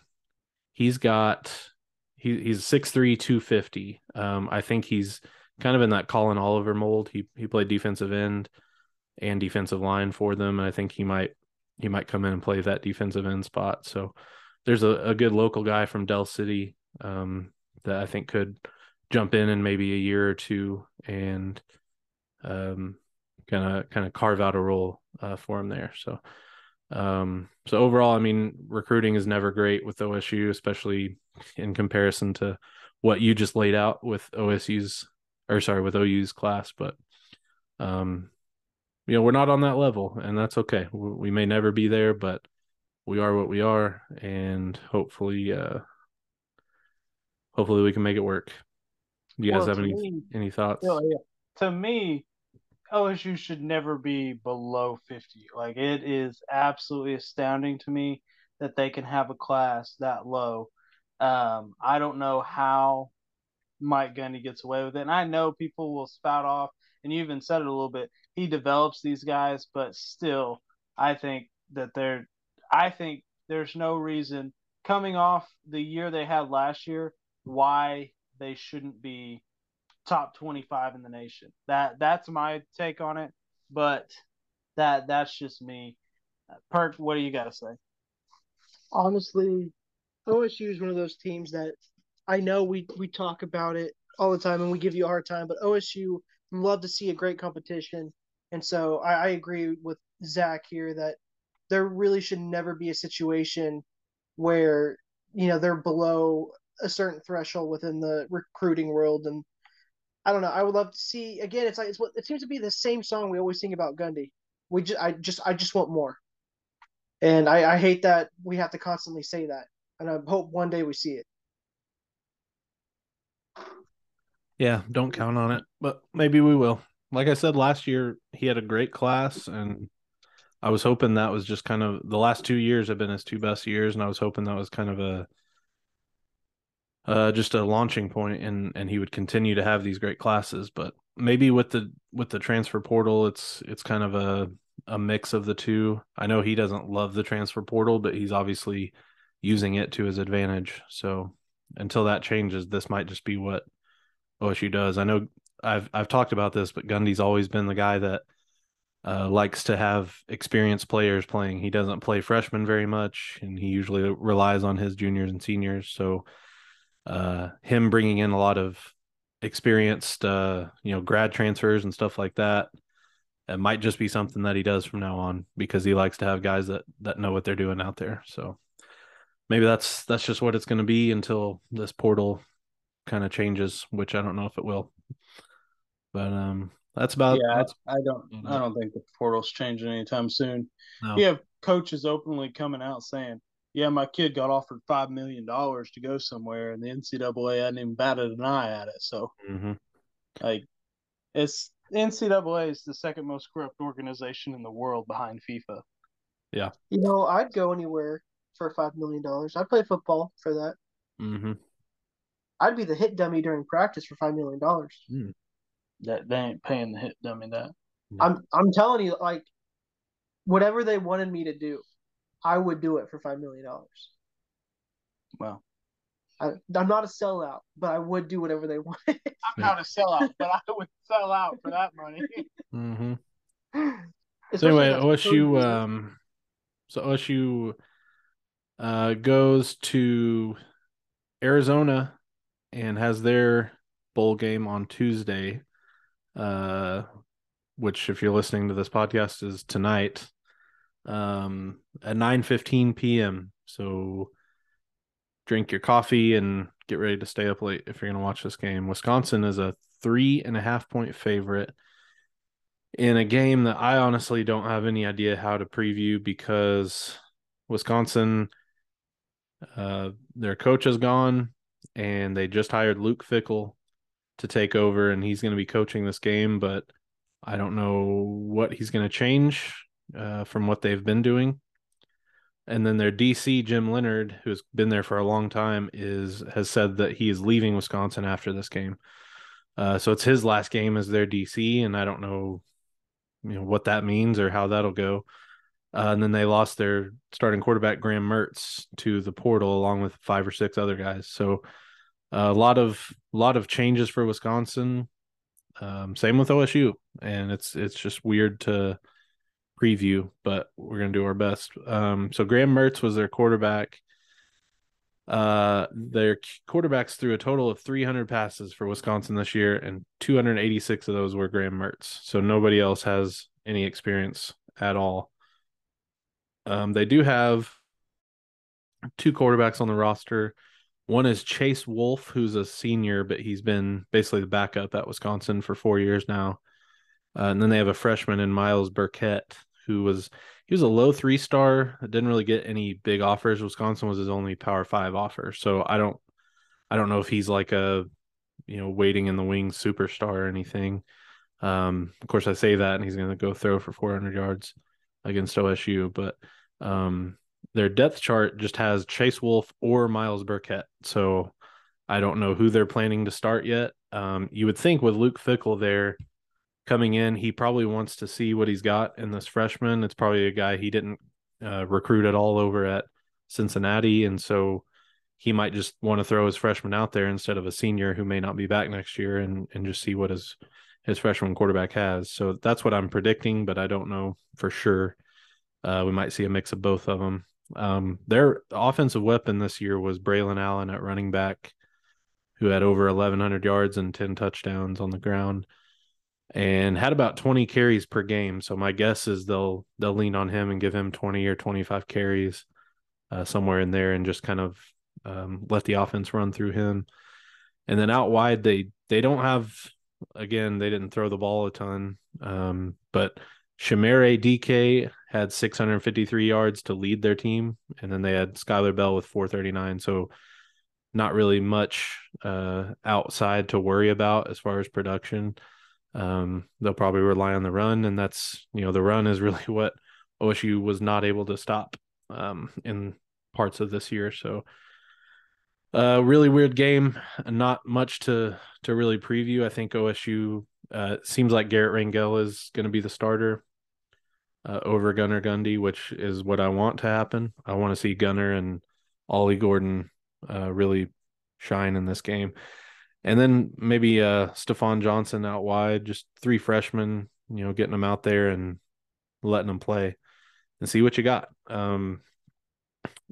he's got he, he's 6'3", 250. Um, I think he's kind of in that Colin Oliver mold. He he played defensive end and defensive line for them, and I think he might he might come in and play that defensive end spot. So there's a, a good local guy from Del City um, that I think could jump in in maybe a year or two and kind of kind of carve out a role uh, for him there. So um, so overall, I mean, recruiting is never great with OSU, especially in comparison to what you just laid out with OSU's or sorry with OU's class, but um, you know we're not on that level, and that's okay. We may never be there, but we are what we are, and hopefully, uh, hopefully we can make it work. Do you guys have any me, any thoughts? yeah. To me, OSU should never be below 50. Like it is absolutely astounding to me that they can have a class that low. Um, I don't know how Mike Gundy gets away with it. And I know people will spout off, and you even said it a little bit. He develops these guys, but still, I think that they're, I think there's no reason coming off the year they had last year why they shouldn't be top 25 in the nation. That that's my take on it, but that that's just me. Perk, what do you got to say? Honestly, OSU is one of those teams that I know we we talk about it all the time and we give you a hard time, but OSU love to see a great competition, and so I, I agree with Zach here that there really should never be a situation where you know they're below a certain threshold within the recruiting world and I don't know. I would love to see again. It's like it's what it seems to be the same song we always sing about Gundy. We just I just I just want more, and I I hate that we have to constantly say that, and I hope one day we see it. Yeah, don't count on it, but maybe we will. Like I said last year, he had a great class, and I was hoping that was just kind of the last two years have been his two best years, and I was hoping that was kind of a uh, just a launching point, and and he would continue to have these great classes. But maybe with the with the transfer portal, it's it's kind of a a mix of the two. I know he doesn't love the transfer portal, but he's obviously using it to his advantage. So until that changes, this might just be what OSU does. I know I've I've talked about this, but Gundy's always been the guy that uh, likes to have experienced players playing. He doesn't play freshmen very much, and he usually relies on his juniors and seniors. So uh, him bringing in a lot of experienced, uh, you know, grad transfers and stuff like that. It might just be something that he does from now on because he likes to have guys that that know what they're doing out there. So maybe that's that's just what it's going to be until this portal kind of changes, which I don't know if it will. But um, that's about. Yeah, that's, I don't. I don't think the portal's changing anytime soon. No. You have coaches openly coming out saying, yeah, my kid got offered five million dollars to go somewhere, and the NCAA hadn't even batted an eye at it. So, mm-hmm. like, it's NCAA is the second most corrupt organization in the world behind FIFA. Yeah, you know, I'd go anywhere for five million dollars. I'd play football for that. Mm-hmm. I'd be the hit dummy during practice for five million dollars. Mm. That they ain't paying the hit dummy that. I'm I'm telling you, like, whatever they wanted me to do, I would do it for five million dollars. Well, I, am not a sellout, but I would do whatever they [laughs] want. I'm not a sellout, but I would sell out for that money. [laughs] mm-hmm. [laughs] So anyway, OSU, um, so OSU uh, goes to Arizona and has their bowl game on Tuesday, uh, which, if you're listening to this podcast, is tonight um, at 9:15 p.m. So drink your coffee and get ready to stay up late if you're going to watch this game. Wisconsin is a three and a half point favorite in a game that I honestly don't have any idea how to preview because Wisconsin, uh, their coach is gone, and they just hired Luke Fickell to take over, and he's going to be coaching this game. But I don't know what he's going to change uh, from what they've been doing. And then their DC Jim Leonhard, who's been there for a long time, is has said that he is leaving Wisconsin after this game. Uh, so it's his last game as their DC, and I don't know, you know, what that means or how that'll go. Uh, and then they lost their starting quarterback Graham Mertz to the portal along with five or six other guys. So uh, a lot of lot of changes for Wisconsin. Um, same with OSU, and it's it's just weird to preview, but we're gonna do our best. Um, so Graham Mertz was their quarterback. Uh, their quarterbacks threw a total of 300 passes for Wisconsin this year, and 286 of those were Graham Mertz. So nobody else has any experience at all. Um, they do have two quarterbacks on the roster. One is Chase Wolf, who's a senior, but he's been basically the backup at Wisconsin for four years now. Uh, and then they have a freshman in Myles Burkett, who was he was a low three star. Didn't really get any big offers. Wisconsin was his only Power Five offer. So I don't I don't know if he's like a you know waiting in the wings superstar or anything. Um, of course, I say that, and he's going to go throw for 400 yards against OSU, but um, their depth chart just has Chase Wolf or Myles Burkett. So I don't know who they're planning to start yet. Um, you would think with Luke Fickell there coming in, he probably wants to see what he's got in this freshman. It's probably a guy he didn't uh, recruit at all over at Cincinnati, and so he might just want to throw his freshman out there instead of a senior who may not be back next year, and and just see what his his freshman quarterback has. So that's what I'm predicting, but I don't know for sure. Uh, we might see a mix of both of them. Um, their offensive weapon this year was Braylon Allen at running back, who had over 1,100 yards and 10 touchdowns on the ground, and had about 20 carries per game. So my guess is they'll they'll lean on him and give him 20 or 25 carries uh, somewhere in there, and just kind of um, let the offense run through him. And then out wide, they they don't have again they didn't throw the ball a ton, um, but Chimere Dike had 653 yards to lead their team, and then they had Skylar Bell with 439. So not really much uh, outside to worry about as far as production. Um, they'll probably rely on the run, and that's you know the run is really [laughs] what OSU was not able to stop um, in parts of this year. So uh, really weird game. Not much to to really preview. I think OSU uh, seems like Garrett Rangel is going to be the starter uh, over Gunner Gundy, which is what I want to happen. I want to see Gunner and Ollie Gordon uh, really shine in this game. And then maybe uh, Stephon Johnson out wide, just three freshmen, you know, getting them out there and letting them play and see what you got. Um,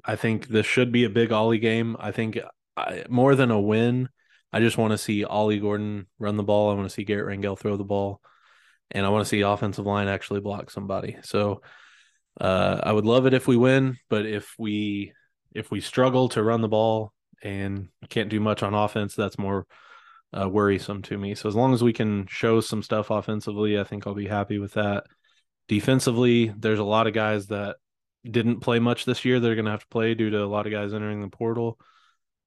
I think this should be a big Ollie game. I think I, more than a win, I just want to see Ollie Gordon run the ball. I want to see Garret Rangel throw the ball and I want to see offensive line actually block somebody. So uh, I would love it if we win, but if we if we struggle to run the ball and can't do much on offense, that's more uh, worrisome to me. So as long as we can show some stuff offensively, I think I'll be happy with that. Defensively, there's a lot of guys that didn't play much this year. They're going to have to play due to a lot of guys entering the portal.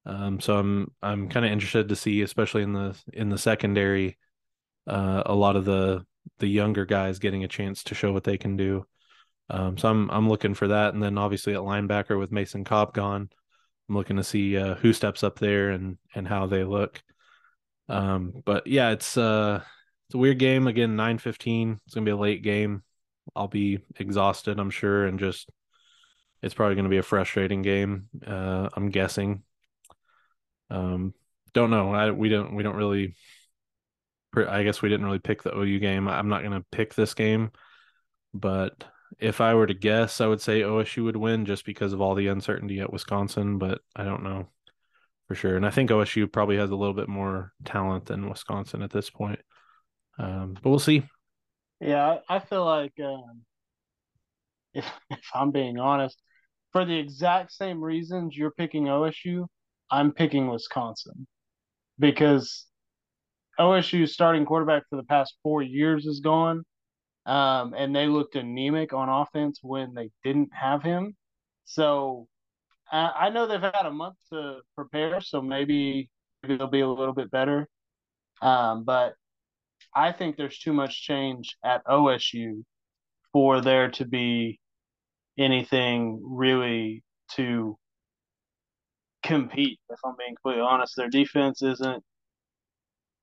Um, so I'm I'm kind of interested to see, especially in the in the secondary, uh, a lot of the the younger guys getting a chance to show what they can do. Um, so I'm I'm looking for that, and then obviously at linebacker with Mason Cobb gone, I'm looking to see uh, who steps up there and and how they look. Um, but yeah, it's uh it's a weird game again. Nine fifteen. It's gonna be a late game. I'll be exhausted, I'm sure, and just it's probably gonna be a frustrating game. Uh, I'm guessing. Um, don't know. I we don't we don't really I guess we didn't really pick the OU game. I'm not to pick this game, but if I were to guess, I would say OSU would win just because of all the uncertainty at Wisconsin, but I don't know for sure. And I think OSU probably has a little bit more talent than Wisconsin at this point. Um, but we'll see. Yeah, I, feel like um, [laughs] if if I'm being honest, for the exact same reasons you're picking OSU, I'm picking Wisconsin because OSU's starting quarterback for the past four years is gone, um, and they looked anemic on offense when they didn't have him. So I, I know they've had a month to prepare, so maybe maybe they'll be a little bit better. Um, but I think there's too much change at OSU for there to be anything really to compete. If I'm being completely honest, their defense isn't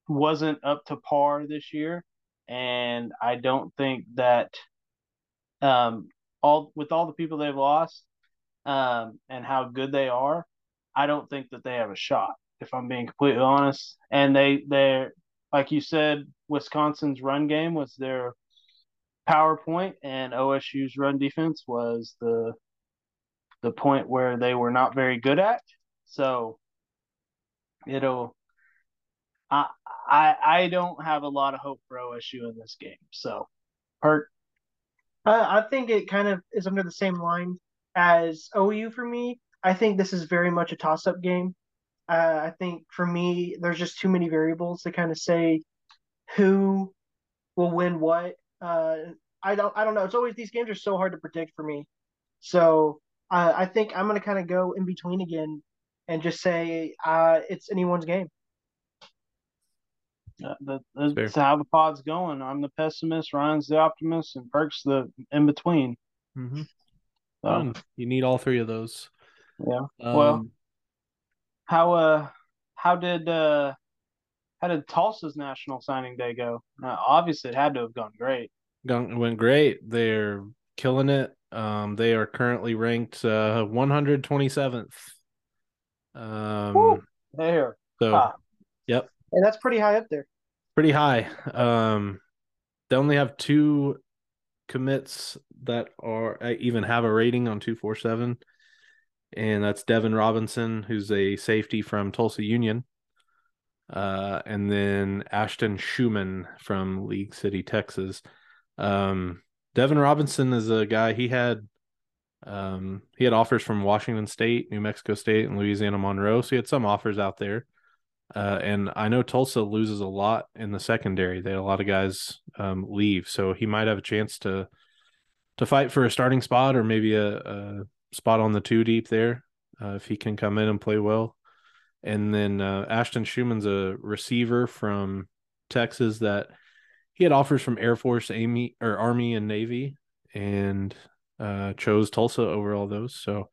wasn't up to par this year, and I don't think that um, all with all the people they've lost um, and how good they are, I don't think that they have a shot. If I'm being completely honest, and they they're like you said, Wisconsin's run game was their PowerPoint, and OSU's run defense was the the point where they were not very good at. So it'll I I I don't have a lot of hope for OSU in this game. So Hurt. Uh, I think it kind of is under the same line as OU for me. I think this is very much a toss-up game. Uh, I think for me, there's just too many variables to kind of say who will win what. Uh, I don't I don't know. It's always these games are so hard to predict for me. So uh, I think I'm gonna kind of go in between again and just say uh, it's anyone's game. That, that's Fair. how the pod's going. I'm the pessimist, Ryan's the optimist, and Perk's the in between. Mm-hmm. Um, you need all three of those. Yeah. Um, well, how uh, how did uh, how did Tulsa's national signing day go? Uh, obviously, it had to have gone great. Gone went great. They're killing it. Um, they are currently ranked uh 127th. Um, Woo, there. So, ah. yep. And that's pretty high up there. Pretty high. Um, they only have two commits that are uh, even have a rating on 247 and that's Devin Robinson who's a safety from Tulsa Union uh, and then Ashton Schuman from League City Texas um, Devin Robinson is a guy he had um, he had offers from Washington State, New Mexico State, and Louisiana Monroe. So he had some offers out there. Uh, and I know Tulsa loses a lot in the secondary. They had a lot of guys um, leave, so he might have a chance to to fight for a starting spot or maybe a, a spot on the two deep there uh, if he can come in and play well. And then uh, Ashton Schuman's a receiver from Texas that he had offers from Air Force, Army, or Army and Navy, and uh, chose Tulsa over all those. So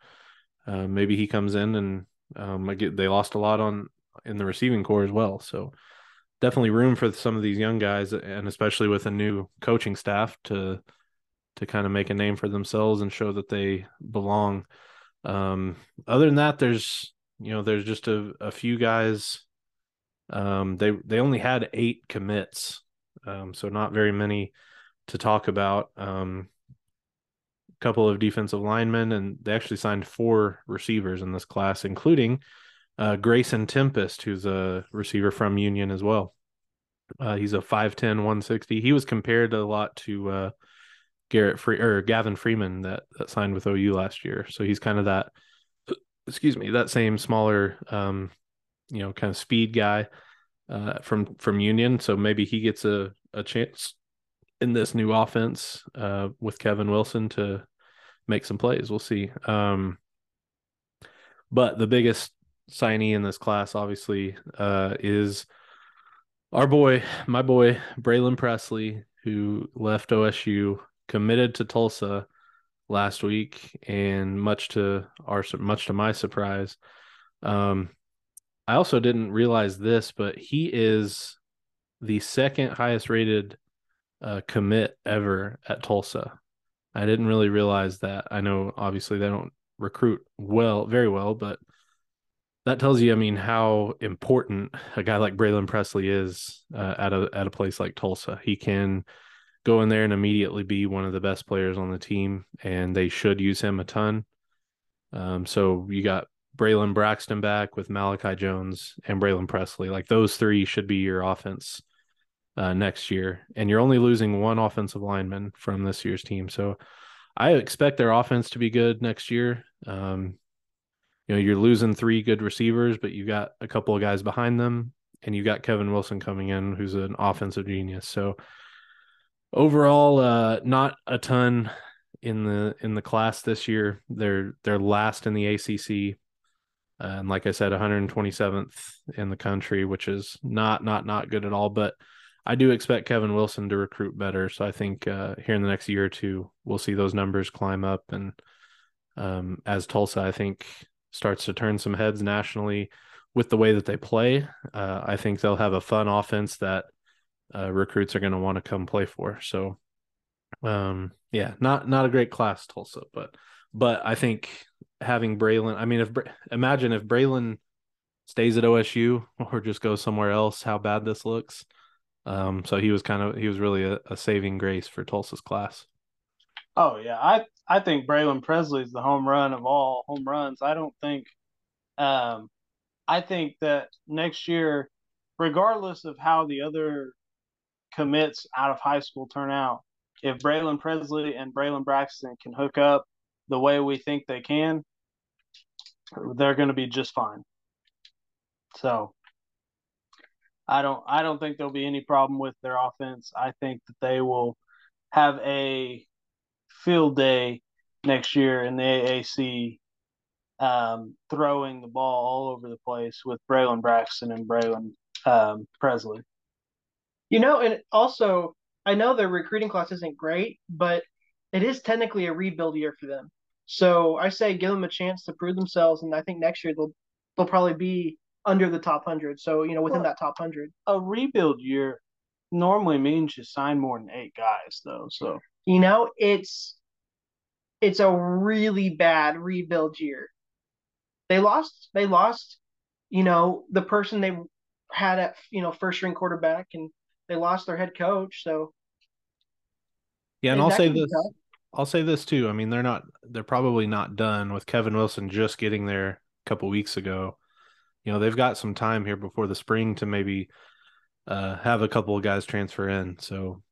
uh, maybe he comes in and um, I get they lost a lot on in the receiving corps as well. So definitely room for some of these young guys, and especially with a new coaching staff to to kind of make a name for themselves and show that they belong. Um, other than that, there's you know there's just a, a few guys. Um, they they only had eight commits, um, so not very many to talk about. Um, a couple of defensive linemen, and they actually signed four receivers in this class, including uh, Grayson Tempest, who's a receiver from Union as well. Uh, he's a 5'10, 160. He was compared a lot to uh, Garrett Free or Gavin Freeman that, that signed with OU last year. So he's kind of that, [clears throat] excuse me, that same smaller, um, you know, kind of speed guy uh, from from Union. So maybe he gets a, a chance in this new offense uh, with Kevin Wilson to make some plays. We'll see. Um, but the biggest signee in this class, obviously, uh, is our boy, my boy, Braylin Presley, who left OSU, committed to Tulsa last week, and much to our much to my surprise, um, I also didn't realize this, but he is the second highest rated uh, commit ever at Tulsa. I didn't really realize that. I know obviously they don't recruit well, very well, but that tells you, I mean, how important a guy like Braylin Presley is uh, at a at a place like Tulsa. He can go in there and immediately be one of the best players on the team, and they should use him a ton. Um, so you got Braylon Braxton back with Malachi Jones and Braylin Presley. Like those three should be your offense uh, next year, and you're only losing one offensive lineman from this year's team. So I expect their offense to be good next year. Um, you know you're losing three good receivers, but you got a couple of guys behind them, and you got Kevin Wilson coming in, who's an offensive genius. So overall, uh, not a ton in the in the class this year. They're they're last in the ACC, uh, and like I said, 127th in the country, which is not not not good at all. But I do expect Kevin Wilson to recruit better. So I think uh, here in the next year or two, we'll see those numbers climb up. And um, as Tulsa, I think starts to turn some heads nationally with the way that they play, uh, I think they'll have a fun offense that uh, recruits are going to want to come play for. So, um, yeah, not not a great class Tulsa, but but I think having Braylin. I mean, if imagine if Braylin stays at OSU or just goes somewhere else, how bad this looks. Um, so he was kind of he was really a, a saving grace for Tulsa's class. Oh yeah, I I think Braylin Presley is the home run of all home runs. I don't think, um, I think that next year, regardless of how the other commits out of high school turn out, if Braylin Presley and Braylon Braxton can hook up the way we think they can, they're going to be just fine. So I don't I don't think there'll be any problem with their offense. I think that they will have a field day next year in the AAC, um, throwing the ball all over the place with Braylon Braxton and Braylin um, Presley. You know, and also I know their recruiting class isn't great, but it is technically a rebuild year for them. So I say give them a chance to prove themselves, and I think next year they'll they'll probably be under the top hundred. So you know, within well, that top hundred. A rebuild year normally means you sign more than eight guys, though. So you know, it's it's a really bad rebuild year. They lost. They lost. You know, the person they had at you know first string quarterback, and they lost their head coach. So yeah, and, and I'll say this. I'll say this too. I mean, they're not. They're probably not done with Kevin Wilson just getting there a couple weeks ago you know they've got some time here before the spring to maybe uh, have a couple of guys transfer in. So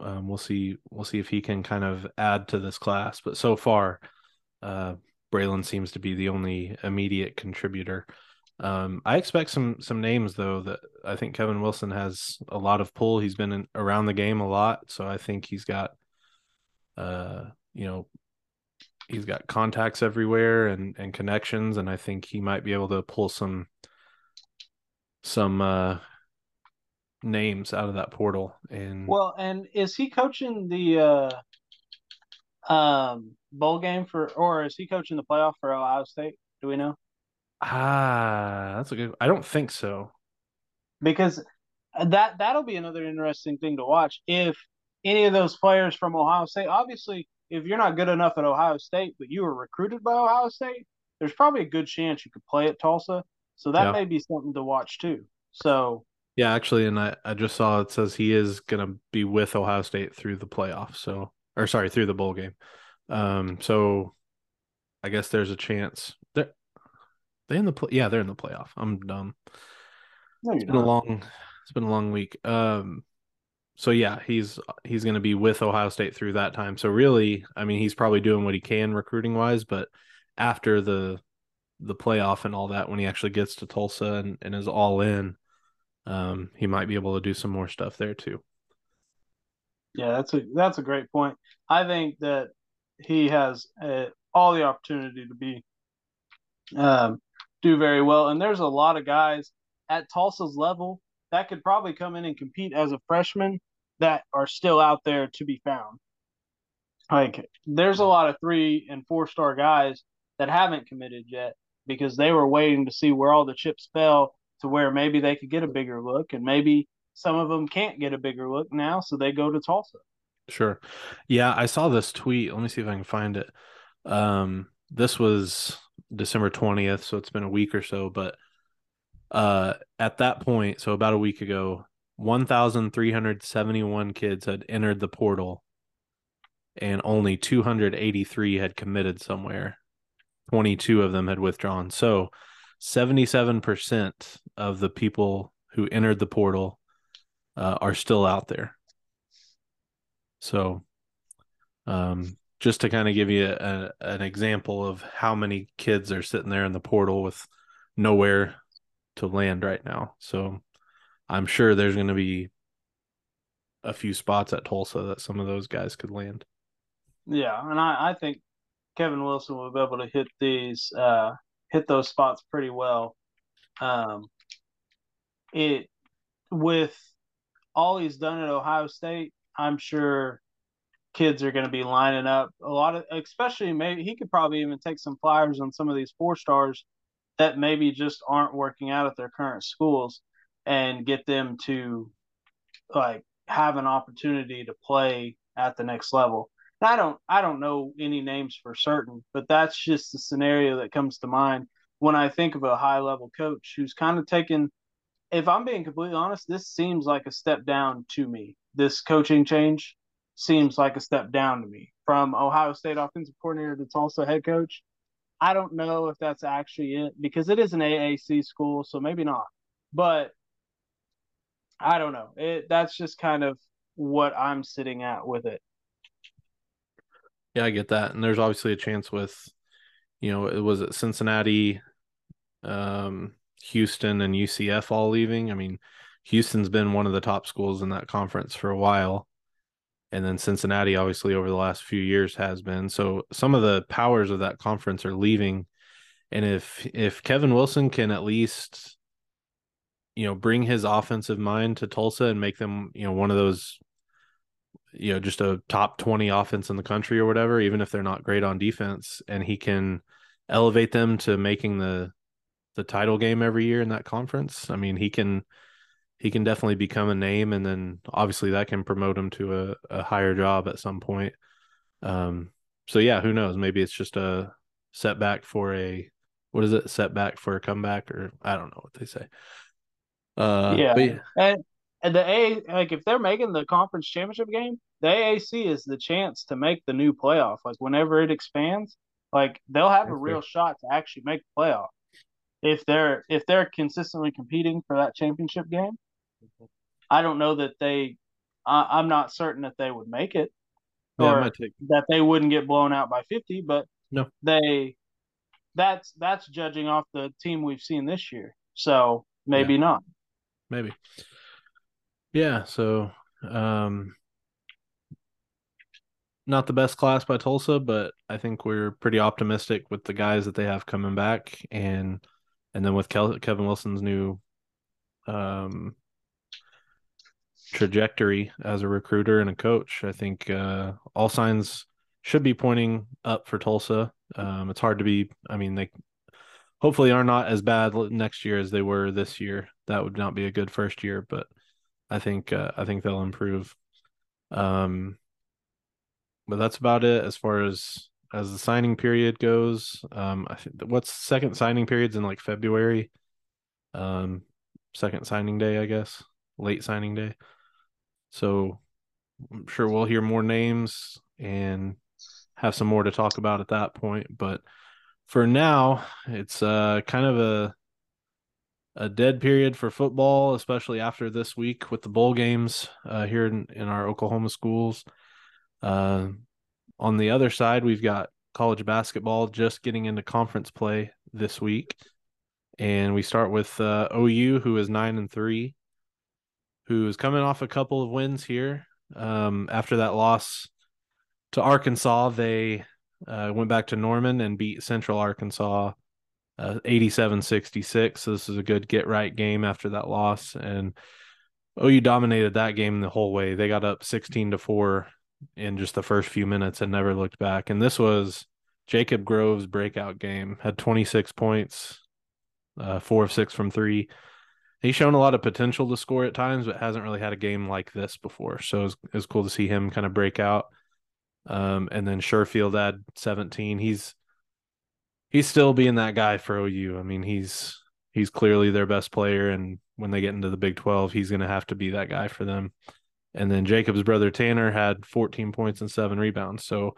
um, we'll see we'll see if he can kind of add to this class. But so far, uh, Braylin seems to be the only immediate contributor. Um, I expect some some names though that I think Kevin Wilson has a lot of pull. He's been in, around the game a lot, so I think he's got, uh, you know, he's got contacts everywhere and and connections, and I think he might be able to pull some some uh names out of that portal and well and is he coaching the uh um bowl game for or is he coaching the playoff for ohio state? Do we know? Ah that's a good i don't think so. Because that that'll be another interesting thing to watch. If any of those players from ohio state obviously if you're not good enough at ohio state but you were recruited by ohio state there's probably a good chance you could play at tulsa. So that yeah. may be something to watch too. So yeah, actually, and I, I just saw it says he is gonna be with Ohio State through the playoffs. So or sorry, through the bowl game. Um, so I guess there's a chance. They're they in the play yeah, they're in the playoff. I'm dumb. No, it's been not. a long it's been a long week. Um so yeah, he's he's gonna be with Ohio State through that time. So really, I mean he's probably doing what he can recruiting wise, but after the the playoff and all that when he actually gets to Tulsa and, and is all in, um, he might be able to do some more stuff there too. Yeah, that's a that's a great point. I think that he has uh, all the opportunity to be um, do very well, and there's a lot of guys at Tulsa's level that could probably come in and compete as a freshman that are still out there to be found. Like there's a lot of three and four star guys that haven't committed yet because they were waiting to see where all the chips fell to where maybe they could get a bigger look and maybe some of them can't get a bigger look now so they go to Tulsa. Sure. Yeah, I saw this tweet. Let me see if I can find it. Um this was December 20th, so it's been a week or so, but uh at that point, so about a week ago, 1371 kids had entered the portal and only 283 had committed somewhere 22 of them had withdrawn. So 77% of the people who entered the portal uh, are still out there. So, um, just to kind of give you a, an example of how many kids are sitting there in the portal with nowhere to land right now. So, I'm sure there's going to be a few spots at Tulsa that some of those guys could land. Yeah, and I, I think Kevin Wilson will be able to hit these uh, hit those spots pretty well. Um, it with all he's done at Ohio State, I'm sure kids are going to be lining up a lot of, especially maybe he could probably even take some flyers on some of these four stars that maybe just aren't working out at their current schools and get them to like have an opportunity to play at the next level. I don't I don't know any names for certain, but that's just the scenario that comes to mind when I think of a high level coach who's kind of taken if I'm being completely honest, this seems like a step down to me. This coaching change seems like a step down to me from Ohio State offensive coordinator to Tulsa head coach. I don't know if that's actually it because it is an AAC school, so maybe not. But I don't know. It that's just kind of what I'm sitting at with it. Yeah, I get that. And there's obviously a chance with, you know, it was it Cincinnati, um, Houston, and UCF all leaving. I mean, Houston's been one of the top schools in that conference for a while. And then Cincinnati, obviously, over the last few years has been. So some of the powers of that conference are leaving. And if if Kevin Wilson can at least, you know, bring his offensive mind to Tulsa and make them, you know, one of those you know just a top 20 offense in the country or whatever even if they're not great on defense and he can elevate them to making the the title game every year in that conference. I mean he can he can definitely become a name and then obviously that can promote him to a, a higher job at some point. Um so yeah who knows? Maybe it's just a setback for a what is it? Setback for a comeback or i don't know what they say. Uh yeah, yeah. And the A like if they're making the conference championship game, the AAC is the chance to make the new playoff. Like whenever it expands, like they'll have That's a real fair. shot to actually make the playoff if they're if they're consistently competing for that championship game. I don't know that they. I, am not certain that they would make it, yeah, or take... that they wouldn't get blown out by 50. But no, they. That's that's judging off the team we've seen this year. So maybe yeah. not. Maybe. Yeah, so um not the best class by Tulsa, but I think we're pretty optimistic with the guys that they have coming back and and then with Kel- Kevin Wilson's new um trajectory as a recruiter and a coach, I think uh all signs should be pointing up for Tulsa. Um it's hard to be I mean they hopefully are not as bad next year as they were this year. That would not be a good first year, but I think uh, I think they'll improve. Um, but that's about it as far as as the signing period goes. Um, I think what's second signing periods in like February. Um, second signing day, I guess, late signing day. So I'm sure we'll hear more names and have some more to talk about at that point. But for now, it's uh kind of a a dead period for football, especially after this week with the bowl games uh, here in, in our Oklahoma schools. Uh, on the other side, we've got college basketball just getting into conference play this week. And we start with uh, OU, who is nine and three, who is coming off a couple of wins here. Um, after that loss to Arkansas, they uh, went back to Norman and beat Central Arkansas uh, 87 66. So this is a good get right game after that loss. And OU dominated that game the whole way. They got up 16 to 4 in just the first few minutes and never looked back. And this was Jacob Groves' breakout game, had 26 points, uh, four of six from three. He's shown a lot of potential to score at times, but hasn't really had a game like this before. So it's it cool to see him kind of break out. Um, and then Sherfield had 17. He's he's still being that guy for OU. I mean, he's he's clearly their best player, and when they get into the Big Twelve, he's going to have to be that guy for them. And then Jacob's brother Tanner had 14 points and seven rebounds. So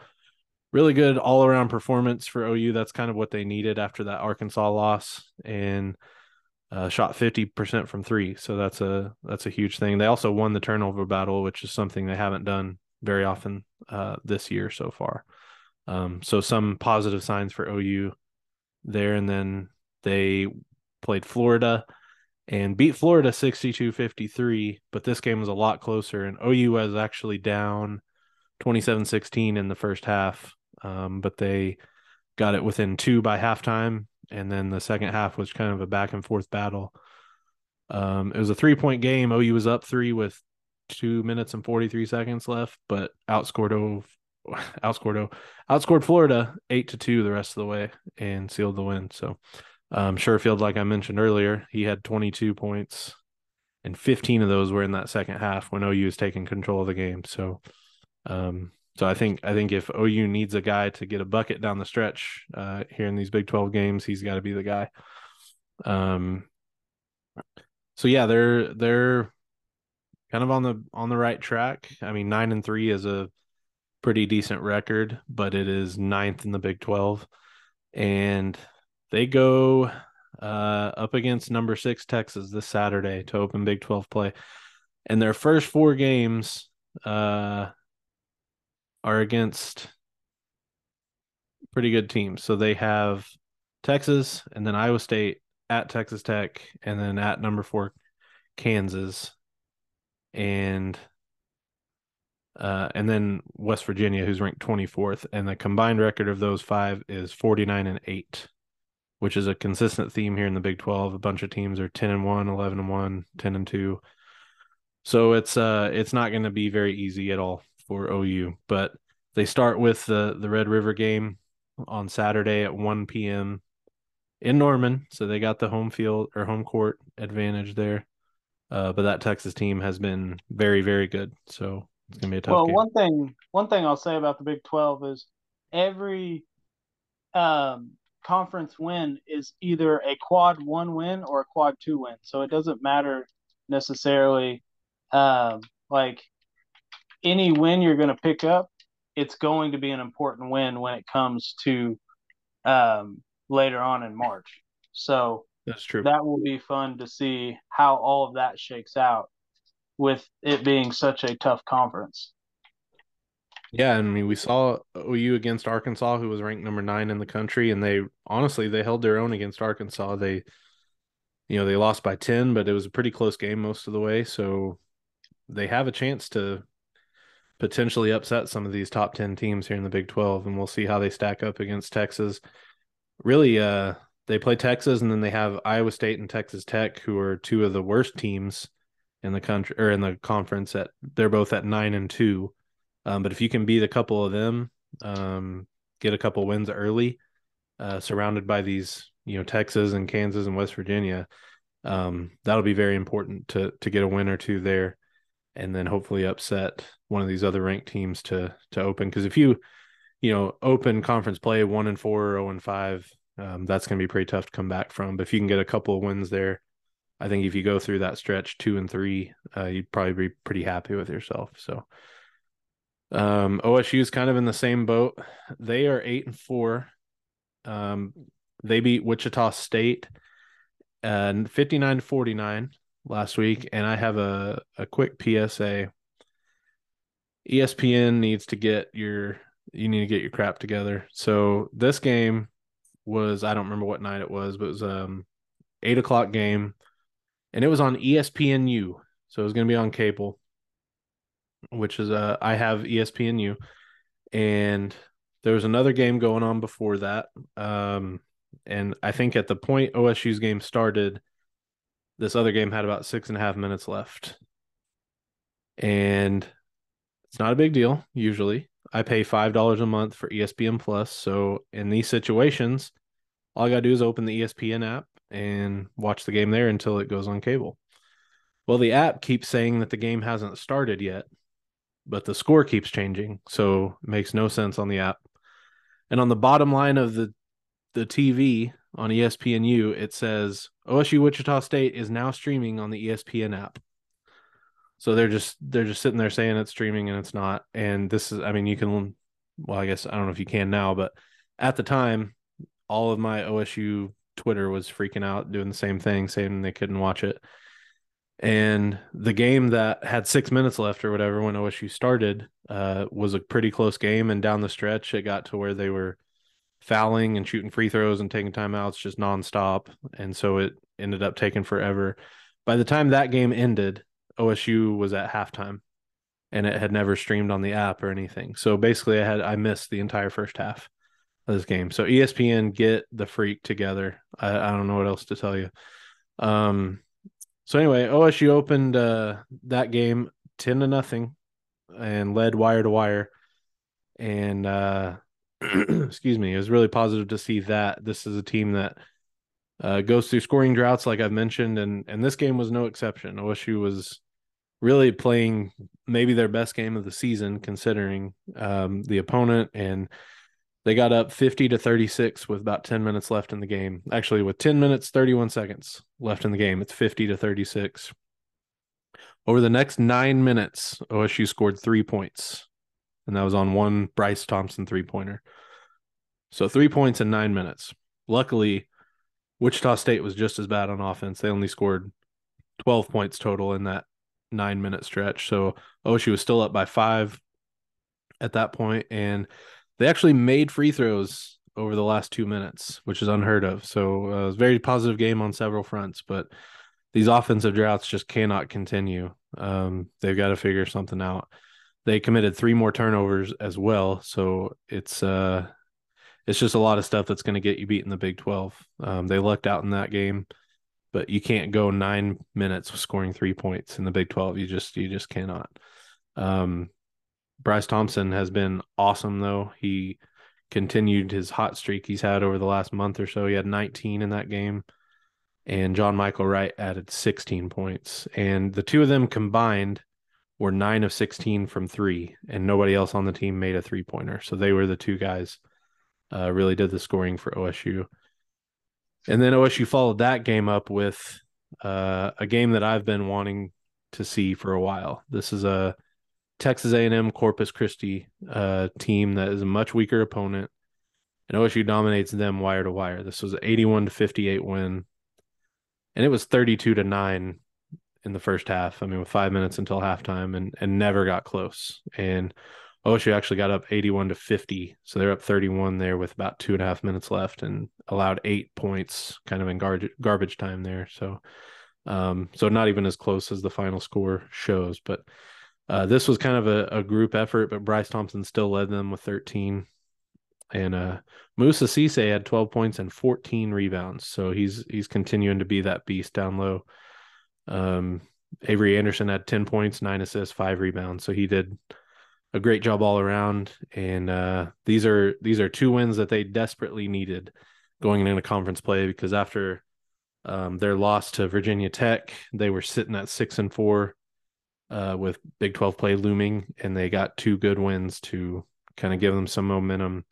really good all around performance for OU. That's kind of what they needed after that Arkansas loss, and uh, shot 50% from three. So that's a that's a huge thing. They also won the turnover battle, which is something they haven't done very often uh, this year so far. Um, so some positive signs for OU there, and then they played Florida and beat Florida 62 53. But this game was a lot closer, and OU was actually down 27-16 in the first half, um, but they got it within two by halftime, and then the second half was kind of a back and forth battle. Um, it was a three point game. OU was up three with two minutes and 43 seconds left, but outscored [laughs] outscored outscored Florida eight to two the rest of the way and sealed the win. So um, Sherfield, like I mentioned earlier, he had 22 points, and 15 of those were in that second half when OU was taking control of the game. So, um, so I think I think if OU needs a guy to get a bucket down the stretch uh, here in these Big 12 games, he's got to be the guy. Um, so yeah, they're they're kind of on the on the right track. I mean, nine and three is a pretty decent record, but it is ninth in the Big 12, and they go uh, up against number six Texas this Saturday to open Big 12 play. And their first four games uh, are against pretty good teams. So they have Texas and then Iowa State at Texas Tech and then at number four Kansas and uh, and then West Virginia, who's ranked 24th, and the combined record of those five is 49 and 8 which is a consistent theme here in the Big 12. A bunch of teams are 10 and 1, 11 and 1, 10 and 2. So it's uh it's not going to be very easy at all for OU, but they start with the the Red River game on Saturday at 1 p.m. in Norman, so they got the home field or home court advantage there. Uh, but that Texas team has been very very good, so it's gonna be a tough. Well, game. one thing one thing I'll say about the Big Twelve is every um conference win is either a quad one win or a quad two win. So it doesn't matter necessarily um, like any win you're going to pick up, it's going to be an important win when it comes to um, later on in March. So that's true. That will be fun to see how all of that shakes out with it being such a tough conference. Yeah, I mean, we saw OU against Arkansas, who was ranked number nine in the country, and they honestly they held their own against Arkansas. They, you know, they lost by ten, but it was a pretty close game most of the way. So they have a chance to potentially upset some of these top ten teams here in the Big Twelve, and we'll see how they stack up against Texas. Really, uh, they play Texas, and then they have Iowa State and Texas Tech, who are two of the worst teams in the country or in the conference. At they're both at nine and two um, but if you can beat a couple of them, um, get a couple wins early, uh, surrounded by these, you know, Texas and Kansas and West Virginia, um, that'll be very important to to get a win or two there, and then hopefully upset one of these other ranked teams to to open. Because if you, you know, open conference play one and four or zero and five, um, that's going to be pretty tough to come back from. But if you can get a couple of wins there, I think if you go through that stretch two and three, uh, you'd probably be pretty happy with yourself. So um, OSU is kind of in the same boat. They are eight and four. Um, they beat Wichita State and uh, 59 49 last week. And I have a, a quick PSA. ESPN needs to get your you need to get your crap together. So this game was I don't remember what night it was, but it was um eight o'clock game, and it was on ESPNU, so it was going to be on cable which is uh I have ESPNU, and there was another game going on before that. Um, and I think at the point OSU's game started, this other game had about six and a half minutes left. And it's not a big deal usually. I pay five dollars a month for ESPN Plus. So in these situations, all I gotta do is open the ESPN app and watch the game there until it goes on cable. Well, the app keeps saying that the game hasn't started yet but the score keeps changing, so it makes no sense on the app. And on the bottom line of the the TV on ESPNU, it says OSU Wichita State is now streaming on the ESPN app. So they're just they're just sitting there saying it's streaming and it's not. And this is I mean you can well I guess I don't know if you can now, but at the time all of my OSU Twitter was freaking out doing the same thing saying they couldn't watch it. And the game that had six minutes left or whatever when OSU started uh, was a pretty close game. And down the stretch, it got to where they were fouling and shooting free throws and taking timeouts just nonstop. And so it ended up taking forever. By the time that game ended, OSU was at halftime. and it had never streamed on the app or anything. So basically, I had I missed the entire first half this game. So ESPN, get the freak together. I, I don't know what else to tell you. Um, so anyway, OSU opened uh, that game ten to nothing, and led wire to wire. And uh, [clears throat] excuse me, it was really positive to see that this is a team that uh, goes through scoring droughts, like I've mentioned, and and this game was no exception. OSU was really playing maybe their best game of the season, considering um, the opponent, and they got up fifty to thirty six with about ten minutes left in the game. Actually, with ten minutes thirty one seconds left in the game, it's fifty to thirty six. Over the next nine minutes, OSU scored three points, and that was on one Bryce Thompson three pointer. So three points in nine minutes. Luckily, Wichita State was just as bad on offense. They only scored 12 points total in that nine minute stretch. So OSU was still up by five at that point, and they actually made free throws over the last two minutes, which is unheard of. So uh, very positive game on several fronts, but these offensive droughts just cannot continue. Um, they've got to figure something out. They committed three more turnovers as well, so it's uh it's just a lot of stuff that's going to get you beat in the Big 12. Um, they lucked out in that game, but you can't go nine minutes scoring three points in the Big 12. You just you just cannot. Um, Bryce Thompson has been awesome though. He continued his hot streak he's had over the last month or so. He had 19 in that game, and John Michael Wright added 16 points, and the two of them combined were nine of 16 from three, and nobody else on the team made a three pointer. So they were the two guys uh, really did the scoring for OSU. And then OSU followed that game up with uh, a game that I've been wanting to see for a while. This is a Texas A&M Corpus Christi uh, team that is a much weaker opponent, and OSU dominates them wire to wire. This was an 81 to 58 win, and it was 32 to nine in the first half. I mean, with five minutes until halftime, and and never got close. And OSU actually got up 81 to 50. So they're up 31 there with about two and a half minutes left and allowed eight points kind of in gar- garbage time there. So, um, so not even as close as the final score shows. But uh, this was kind of a, a, group effort, but Bryce Thompson still led them with 13. And uh, Moussa Cisse had 12 points and 14 rebounds. So he's he's continuing to be that beast down low. Um, Avery Anderson had 10 points, nine assists, five rebounds. So he did a great job all around. And uh, these are these are two wins that they desperately needed going into conference play because after um, their loss to Virginia Tech, they were sitting at six and four uh, with Big Twelve play looming, and they got two good wins to kind of give them some momentum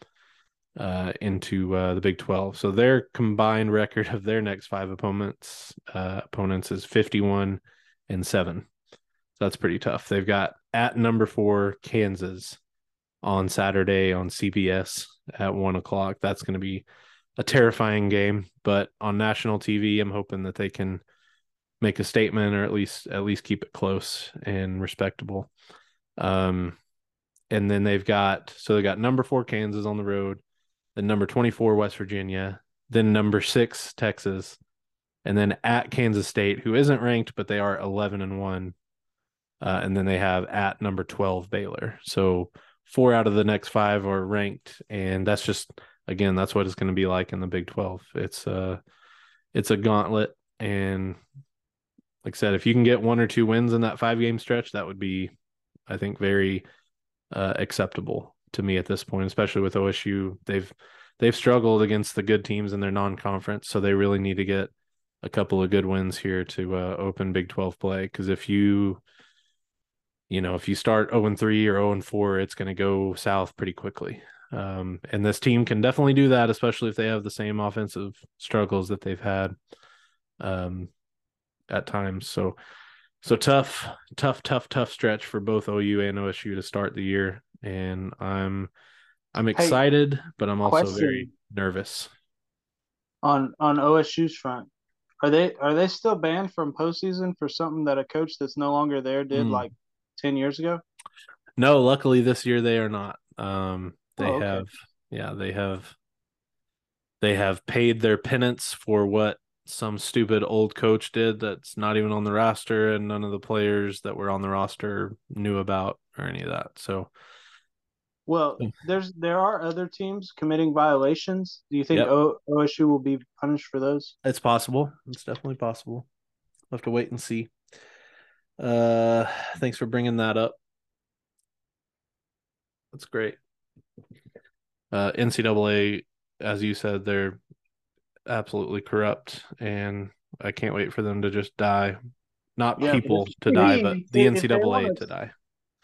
uh, into uh, the Big Twelve. So their combined record of their next five opponents uh, opponents is fifty one and seven. So that's pretty tough. They've got at number four Kansas on Saturday on CBS at one o'clock. That's going to be a terrifying game, but on national TV, I'm hoping that they can make a statement or at least at least keep it close and respectable. Um, and then they've got so they got number four Kansas on the road, then number 24 West Virginia, then number six Texas, and then at Kansas State, who isn't ranked, but they are 11 and one uh, and then they have at number 12 Baylor. So four out of the next five are ranked, and that's just again that's what it's going to be like in the Big 12. It's uh it's a gauntlet, and like I said, if you can get one or two wins in that five game stretch, that would be, I think, very uh, acceptable to me at this point, especially with OSU. They've they've struggled against the good teams in their non-conference, so they really need to get a couple of good wins here to uh, open Big 12 play. Because if you you know, if you start 0 and 3 or 0 and 4, it's going to go south pretty quickly. Um, and this team can definitely do that, especially if they have the same offensive struggles that they've had um, at times. So, so tough, tough, tough, tough stretch for both OU and OSU to start the year. And I'm, I'm excited, hey, but I'm also very nervous. On on OSU's front, are they are they still banned from postseason for something that a coach that's no longer there did mm. like 10 years ago? No, luckily this year they are not. Um, they oh, okay. have, yeah, they have, they have paid their penance for what some stupid old coach did that's not even on the roster and none of the players that were on the roster knew about or any of that. So Well, Hmm. there's there are other teams committing violations. Do you think Yep. o- OSU will be punished for those? it's possible. It's definitely possible. We'll have to wait and see. Uh, thanks for bringing that up. That's great. Uh, NCAA, as you said, they're absolutely corrupt, and I can't wait for them to just die. Not Yeah, people if- to die, but the they- if they NCAA wanna- to die.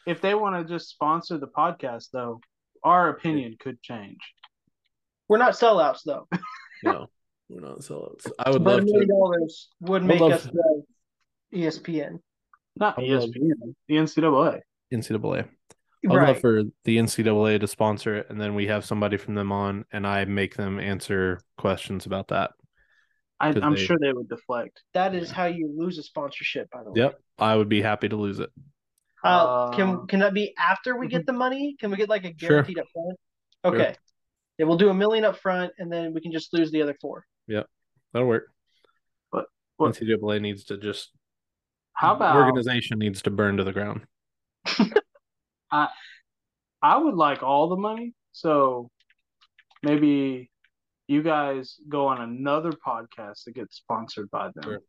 If they want to just sponsor the podcast, though, our opinion could change. We're not sellouts though. [laughs] No, we're not sellouts. I would But a love million to. dollars would would make love us to- the ESPN. Not I ESPN, the NCAA. NCAA. I would Right. love for the NCAA to sponsor it, and then we have somebody from them on, and I make them answer questions about that. I, I'm they- sure they would deflect. That is how you lose a sponsorship, by the way. Yep, I would be happy to lose it. Uh, Uh, can can that be after we get the money? Can we get like a Sure. guaranteed up front? Okay. Yeah, we'll do a million up front and then we can just lose the other four. Yep, That'll work. But- what- NCAA needs to just How about organization needs to burn to the ground. [laughs] I I would like all the money, so maybe you guys go on another podcast that gets sponsored by them. Sure.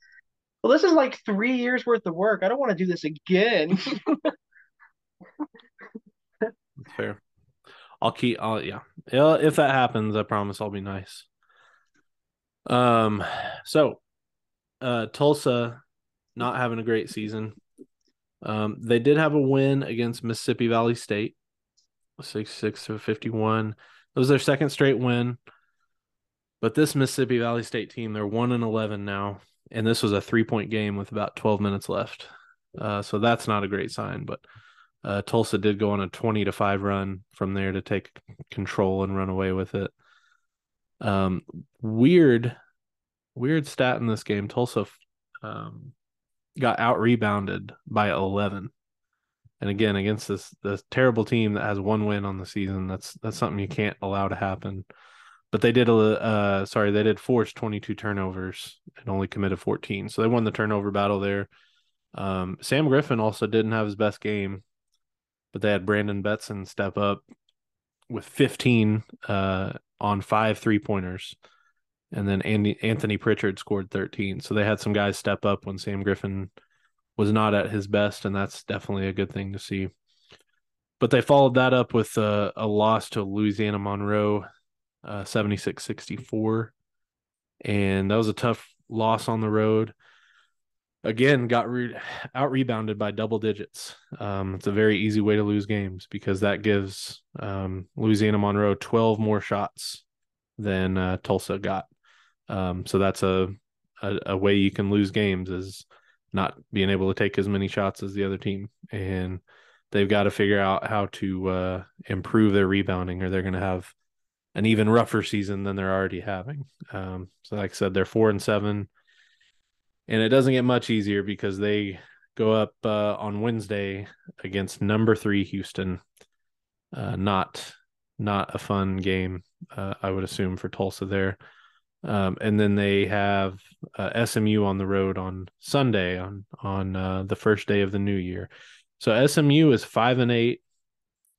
Well, this is like three years worth of work. I don't want to do this again. [laughs] Fair. I'll keep. I'll yeah. Yeah. If that happens, I promise I'll be nice. Um. So, uh, Tulsa, not having a great season. Um, they did have a win against Mississippi Valley State, sixty-six to fifty-one. It was their second straight win. But this Mississippi Valley State team, they're one and eleven now, and this was a three-point game with about twelve minutes left. Uh, so that's not a great sign. But uh, Tulsa did go on a 20 to 5 run from there to take control and run away with it. Um, weird, weird stat in this game. Tulsa um, got out rebounded by 11. And again, against this this terrible team that has one win on the season, that's that's something you can't allow to happen. But they did a uh, sorry, they did force 22 turnovers and only committed 14. So they won the turnover battle there. Um, Sam Griffin also didn't have his best game but they had Brandon Betson step up with 15 uh, on five three pointers. And then Andy, Anthony Pritchard scored 13. So they had some guys step up when Sam Griffin was not at his best, and that's definitely a good thing to see. But they followed that up with a, a loss to Louisiana Monroe, uh, 76 64. And that was a tough loss on the road again got re- out rebounded by double digits. Um, it's a very easy way to lose games because that gives um, Louisiana Monroe 12 more shots than uh, Tulsa got. Um, so that's a, a a way you can lose games is not being able to take as many shots as the other team, and they've got to figure out how to uh, improve their rebounding, or they're going to have an even rougher season than they're already having. Um, so, like I said, they're four and seven and it doesn't get much easier because they go up uh, on Wednesday against number three Houston. Uh, not not a fun game, uh, I would assume for Tulsa there. Um, and then they have uh, SMU on the road on Sunday on on uh, the first day of the new year. So SMU is five and eight,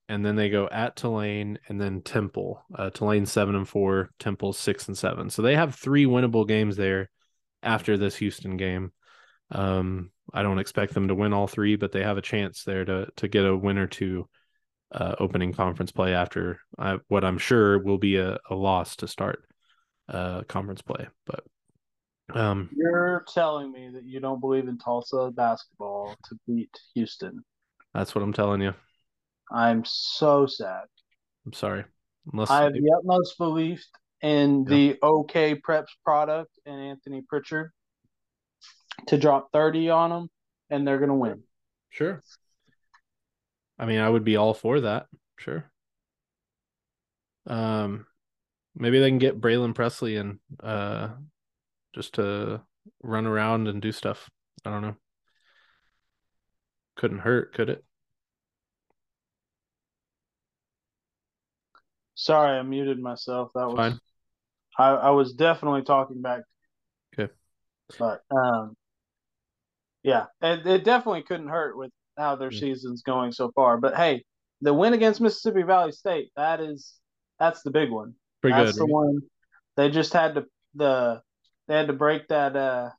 and then they go at Tulane and then Temple. Uh, Tulane seven and four, Temple six and seven. So they have three winnable games there after this Houston game. Um, I don't expect them to win all three, but they have a chance there to to get a win or two uh, opening conference play after uh, what I'm sure will be a, a loss to start uh, conference play. But um, You're telling me that you don't believe in Tulsa basketball to beat Houston. that's what I'm telling you. I'm so sad. I'm sorry. Unless I have the utmost belief in the OK Preps product and Anthony Pritchard to drop 30 on them, and they're going to win. sure. I mean, I would be all for that. Sure. Um, maybe they can get Braylin Presley and uh, just to run around and do stuff. I don't know. Couldn't hurt, could it? Sorry, I muted myself. That was Fine. I, I was definitely talking back. Okay. But um, yeah, it, it definitely couldn't hurt with how their Yeah. season's going so far. But hey, the win against Mississippi Valley State, that is that's the big one. Pretty that's good. the one. They just had to the they had to break that uh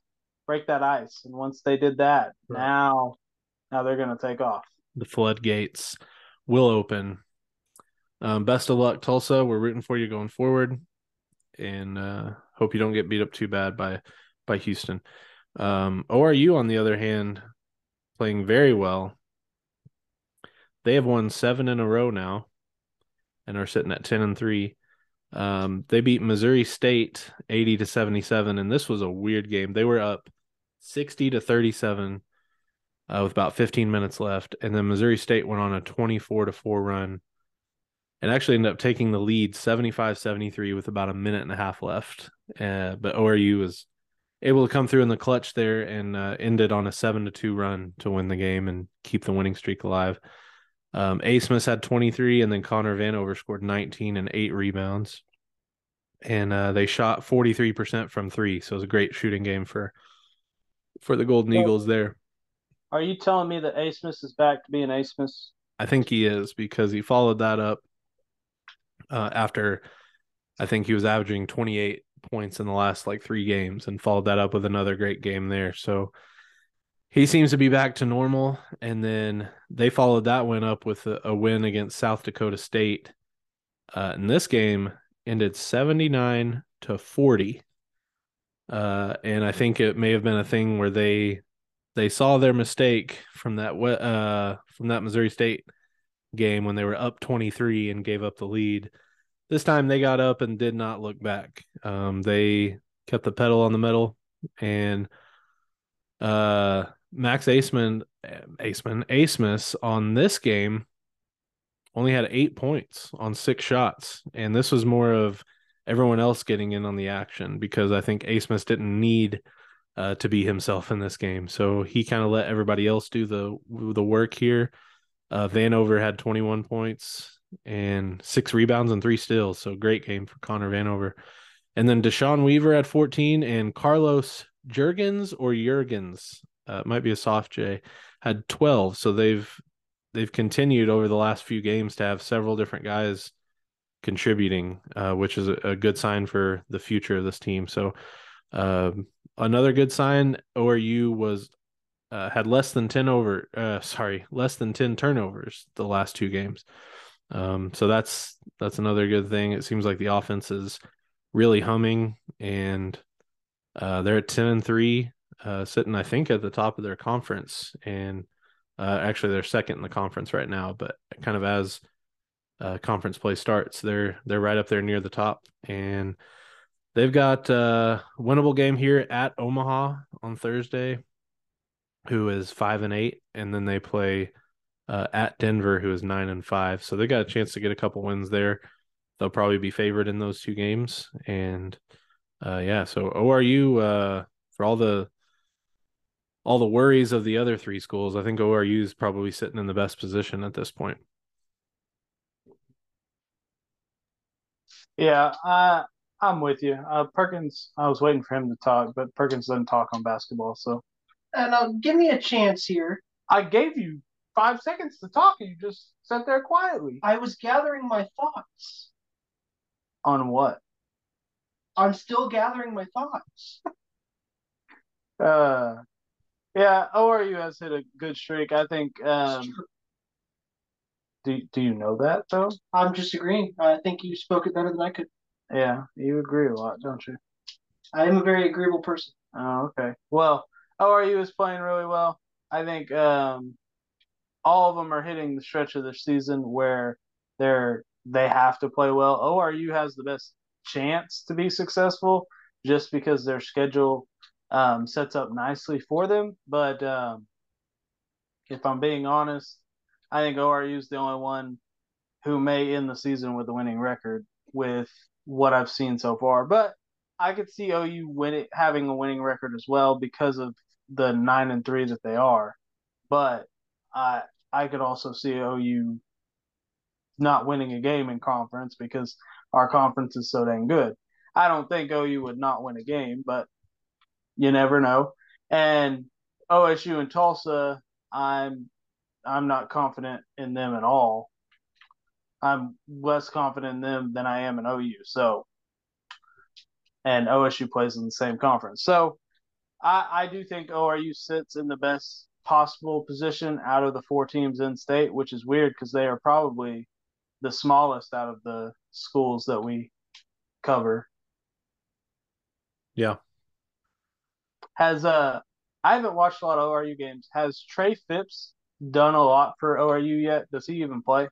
break that ice. And once they did that, Right. now now they're gonna take off. the floodgates will open. Um, best of luck, Tulsa. We're rooting for you going forward, and uh, hope you don't get beat up too bad by by Houston. Um, ORU, on the other hand, playing very well. They have won seven in a row now, and are sitting at ten and three. Um, they beat Missouri State eighty to seventy seven, and this was a weird game. They were up sixty to thirty seven uh, with about 15 minutes left. And then Missouri State went on a 24 to 4 run and actually ended up taking the lead 75 73 with about a minute and a half left. Uh, but ORU was able to come through in the clutch there and uh, ended on a 7 to 2 run to win the game and keep the winning streak alive. Um, A. Smith had 23, and then Connor Vanover scored 19 and eight rebounds. And uh, they shot 43% from three. So it was a great shooting game for for the Golden Eagles there. Are you telling me that A Smith is back to being A Smith? I think he is because he followed that up uh, after I think he was averaging 28 points in the last like three games and followed that up with another great game there. So he seems to be back to normal. And then they followed that win up with a, a win against South Dakota State. Uh, and this game ended 79 to 40. Uh, and I think it may have been a thing where they they saw their mistake from that uh from that Missouri State game when they were up 23 and gave up the lead. This time they got up and did not look back. Um, they kept the pedal on the metal and uh Max Aceman Aceman Abmas on this game only had 8 points on 6 shots and this was more of everyone else getting in on the action because I think Abmas didn't need uh, to be himself in this game. So he kind of let everybody else do the the work here. Uh, Vanover had 21 points and six rebounds and three steals. So great game for Connor Vanover. And then DeShang Weaver at 14 and Carlos Jurgens or Jurgens, uh, might be a soft J, had 12. So they've they've continued over the last few games to have several different guys contributing, uh, which is a, a good sign for the future of this team. So um, another good sign ORU was uh, had less than 10 over uh sorry less than 10 turnovers the last two games um so that's that's another good thing it seems like the offense is really humming and uh they're at 10 and 3 uh sitting I think at the top of their conference and uh actually they're second in the conference right now but kind of as uh conference play starts they're they're right up there near the top and They've got a winnable game here at Omaha on Thursday, who is five and eight, and then they play uh, at Denver, who is nine and five. So they got a chance to get a couple wins there. They'll probably be favored in those two games, and uh, yeah. So ORU uh, for all the all the worries of the other three schools, I think ORU is probably sitting in the best position at this point. Yeah, I I'm with you. Uh, Perkins, I was waiting for him to talk, but Perkins doesn't talk on basketball, so And uh, give me a chance here. I gave you five seconds to talk, and you just sat there quietly. I was gathering my thoughts. On what? I'm still gathering my thoughts. Uh, yeah, ORU has hit a good streak. I think. Um, do do you know that though? I'm just agreeing. I think you spoke it better than I could. Yeah, you agree a lot, don't you? I am a very agreeable person. Oh, okay. Well, ORU is playing really well. I think um, all of them are hitting the stretch of their season where they're they have to play well. ORU has the best chance to be successful just because their schedule um, sets up nicely for them. But um, if I'm being honest, I think ORU is the only one who may end the season with a winning record with what I've seen so far. But I could see OU win it, having a winning record as well because of the nine and three that they are. But I I could also see OU not winning a game in conference because our conference is so dang good. I don't think OU would not win a game, but you never know. And OSU and Tulsa, I'm I'm not confident in them at all. I'm less confident in them than I am in OU. So, and OSU plays in the same conference. So, I, I do think ORU sits in the best possible position out of the four teams in state, which is weird because they are probably the smallest out of the schools that we cover. Yeah. Has uh I haven't watched a lot of ORU games. Has Trey Phipps done a lot for ORU yet? Does he even play?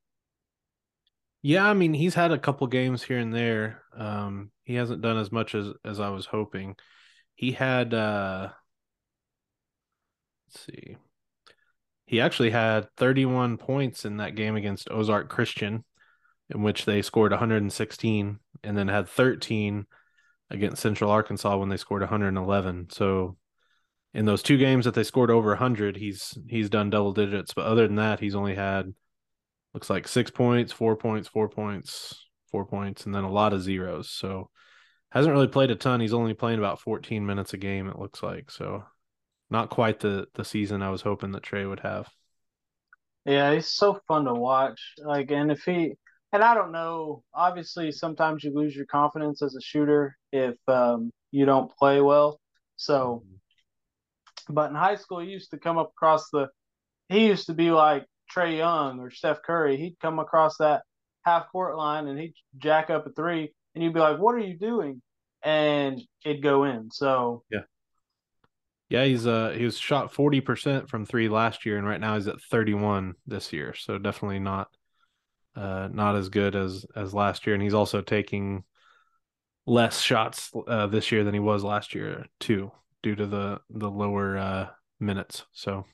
Yeah, I mean he's had a couple games here and there. Um, he hasn't done as much as as I was hoping. He had uh let's see. He actually had 31 points in that game against Ozark Christian, in which they scored 116, and then had 13 against Central Arkansas when they scored 111. So in those two games that they scored over 100, he's he's done double digits. But other than that, he's only had looks like six points, four points, four points, four points, and then a lot of zeros. So hasn't really played a ton. He's only playing about 14 minutes a game. It looks like so not quite the the season I was hoping that Trey would have. Yeah, he's so fun to watch. Like, and if he and I don't know, obviously sometimes you lose your confidence as a shooter if um, you don't play well. So, but in high school, he used to come up across the. He used to be like Trae Young or Steph Curry. He'd come across that half court line and he'd jack up a three, and you'd be like, "What are you doing?" And it'd go in. So yeah, yeah, he's uh he was shot 40% from 3 last year and right now he's at 31 this year. So definitely not uh not as good as as last year and he's also taking less shots uh, this year than he was last year too due to the the lower uh minutes. So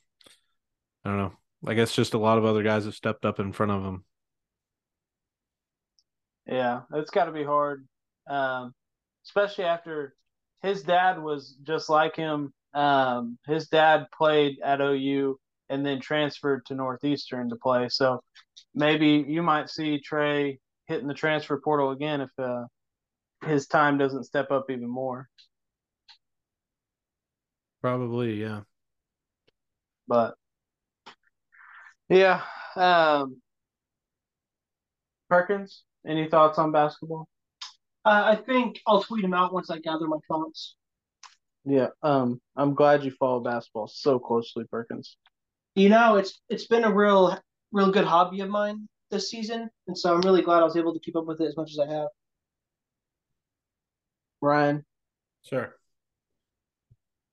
I don't know. I guess just a lot of other guys have stepped up in front of him. Yeah, it's got to be hard, um, especially after his dad was just like him um, his dad played at OU and then transferred to Northeastern to play. So maybe you might see Trey hitting the transfer portal again if uh, his time doesn't step up even more. Probably, yeah. But yeah, um, Perkins, any thoughts on basketball? Uh, I think I'll tweet them out once I gather my thoughts. Yeah, um, I'm glad you follow basketball so closely, Perkins. You know, it's it's been a real real good hobby of mine this season, and so I'm really glad I was able to keep up with it as much as I have. Ryan, sure.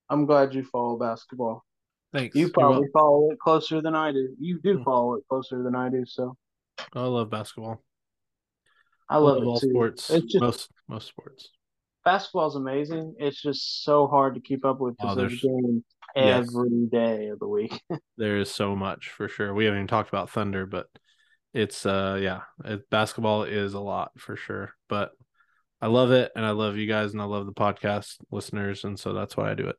I'm glad you follow basketball. Thanks. You probably follow it closer than I do. You do hmm. follow it closer than I do. So I love basketball. I love, I love all too. sports. It's just, most most sports basketball's amazing. It's just so hard to keep up with because oh, there's every yes. day of the week. [laughs] there is so much for sure. We haven't even talked about Thunder, but it's uh yeah, it, basketball is a lot for sure. But I love it, and I love you guys, and I love the podcast listeners, and so that's why I do it.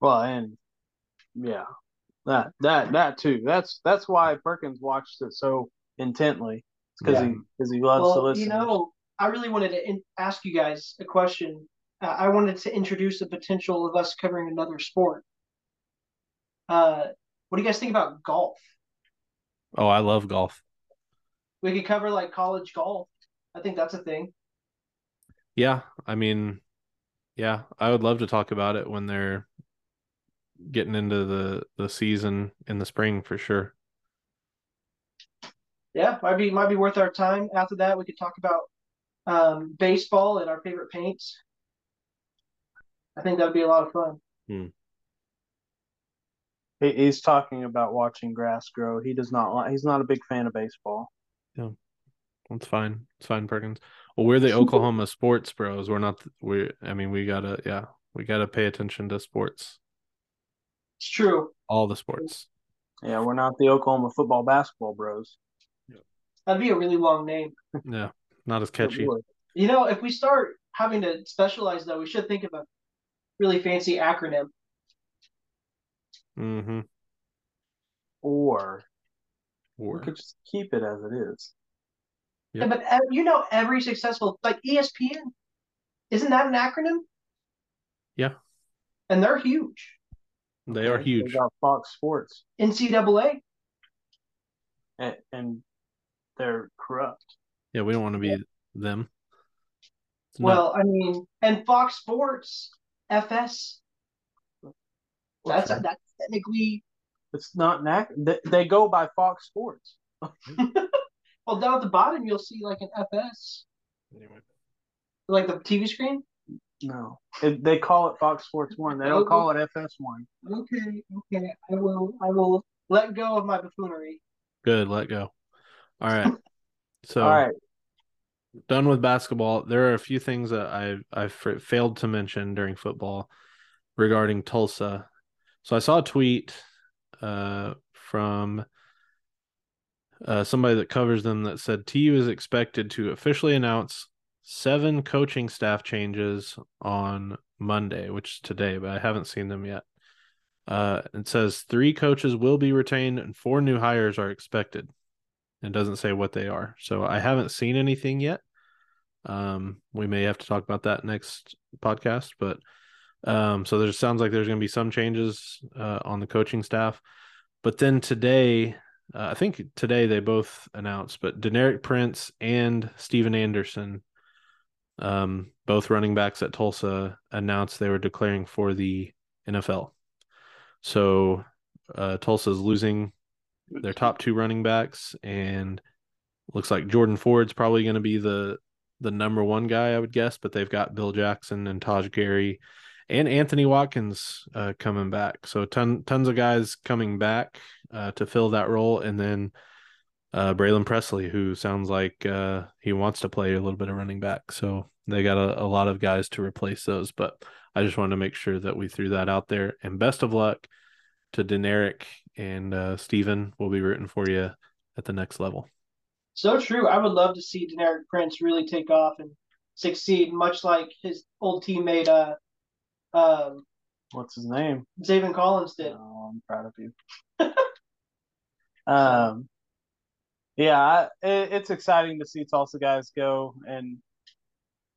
Well, and yeah, that that that too. That's that's why Perkins watched it so intently. because yeah. he because he loves well, to listen. You know, I really wanted to in- ask you guys a question. Uh, I wanted to introduce the potential of us covering another sport. Uh, what do you guys think about golf? Oh, I love golf. We could cover like college golf. I think that's a thing. Yeah, I mean, yeah, I would love to talk about it when they're getting into the the season in the spring for sure. Yeah, might be might be worth our time. After that, we could talk about um, baseball and our favorite paints. I think that'd be a lot of fun. Hmm. He, he's talking about watching grass grow. He does not like. He's not a big fan of baseball. Yeah, that's fine. It's fine, Perkins. Well, we're the [laughs] Oklahoma sports bros. We're not. We. I mean, we gotta. Yeah, we gotta pay attention to sports. It's true. All the sports. Yeah, we're not the Oklahoma football basketball bros. That'd be a really long name. Yeah. Not as catchy. You know, if we start having to specialize, though, we should think of a really fancy acronym. Mm-hmm. Or, or we could just keep it as it is. Yep. Yeah, but uh, you know, every successful like ESPN, isn't that an acronym? Yeah. And they're huge. They are huge. They got Fox Sports, NCAA. and, and they're corrupt. Yeah, we don't want to be them. It's not- Well, I mean, and Fox Sports FS. That's Okay. that's technically It's not NAC. They, they go by Fox Sports. [laughs] well down at the bottom you'll see like an FS, anyway. like the TV screen. No, it, they call it Fox Sports One. They don't call it FS One. Okay, okay, I will I will let go of my buffoonery. Good, let go. All right. [laughs] So All right. Done with basketball. There are a few things that I I failed to mention during football regarding Tulsa. So I saw a tweet uh, from uh, somebody that covers them that said TU is expected to officially announce seven coaching staff changes on Monday, which is today, but I haven't seen them yet. Uh, it says three coaches will be retained and four new hires are expected. It doesn't say what they are. So I haven't seen anything yet. Um, we may have to talk about that next podcast, but um, so there sounds like there's going to be some changes uh, on the coaching staff. But then today, uh, I think today they both announced, but Deneric Prince and Steven Anderson, um, both running backs at Tulsa, announced they were declaring for the NFL. So uh, Tulsa's losing their top two running backs, and looks like Jordan Ford's probably going to be the the number one guy, I would guess. But they've got Bill Jackson and Taj Gary and Anthony Watkins uh, coming back. So ton tons of guys coming back uh, to fill that role, and then uh, Braylin Presley, who sounds like uh, he wants to play a little bit of running back. So they got a, a lot of guys to replace those. But I just wanted to make sure that we threw that out there. And best of luck to Deneric and uh, Steven. We'll be rooting for you at the next level. So true. I would love to see Deneric Prince really take off and succeed, much like his old teammate uh um What's his name? Zaven Collins did. Oh, I'm proud of you. [laughs] um, yeah, I, it, it's exciting to see Tulsa guys go and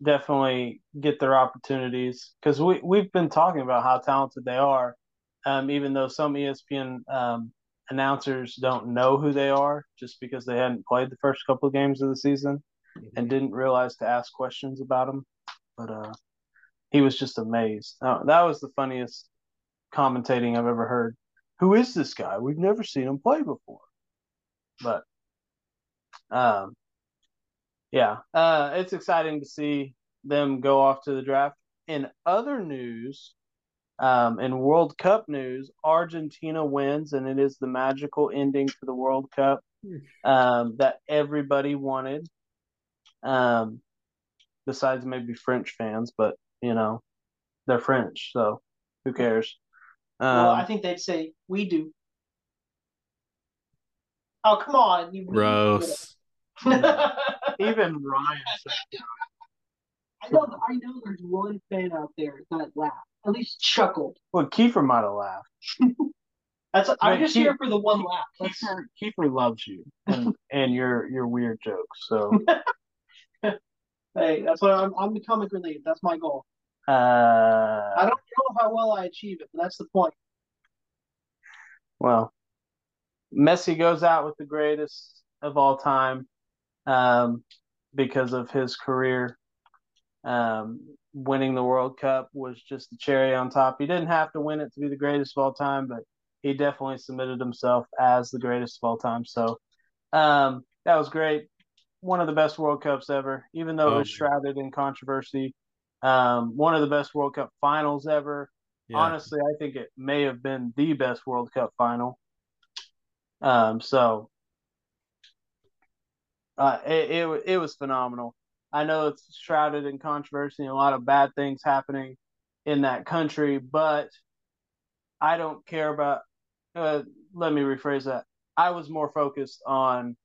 definitely get their opportunities because we we've been talking about how talented they are. Um, even though some ESPN um, announcers don't know who they are just because they hadn't played the first couple of games of the season and didn't realize to ask questions about them. But uh, he was just amazed. Uh, that was the funniest commentating I've ever heard. Who is this guy? We've never seen him play before. But um yeah, uh it's exciting to see them go off to the draft. In other news, um in World Cup news, Argentina wins and it is the magical ending to the World Cup um that everybody wanted. Um besides maybe French fans, but you know, they're French, so who cares? Um, well, I think they'd say we do. Oh come on, you Gross. [laughs] Even Ryan said know, I know. There's one fan out there that laughed, at least chuckled. Well, Kiefer might have laughed. [laughs] That's. I'm just Keith- here for the one laugh. That's, Kiefer, Kiefer loves you and, [laughs] and your your weird jokes. So, [laughs] hey, that's what I'm. I'm the comic relief. That's my goal. uh, I don't know how well I achieve it, but that's the point. well, Messi goes out with the greatest of all time um, because of his career. Um, winning the World Cup was just the cherry on top. He didn't have to win it to be the greatest of all time, but he definitely submitted himself as the greatest of all time. So um, that was great. One of the best World Cups ever, even though it was Oh. shrouded in controversy. Um, one of the best World Cup finals ever. Yeah. Honestly, I think it may have been the best World Cup final. Um, so uh, it, it it was phenomenal. I know it's shrouded in controversy and a lot of bad things happening in that country, but I don't care about. Uh, let me rephrase that. I was more focused on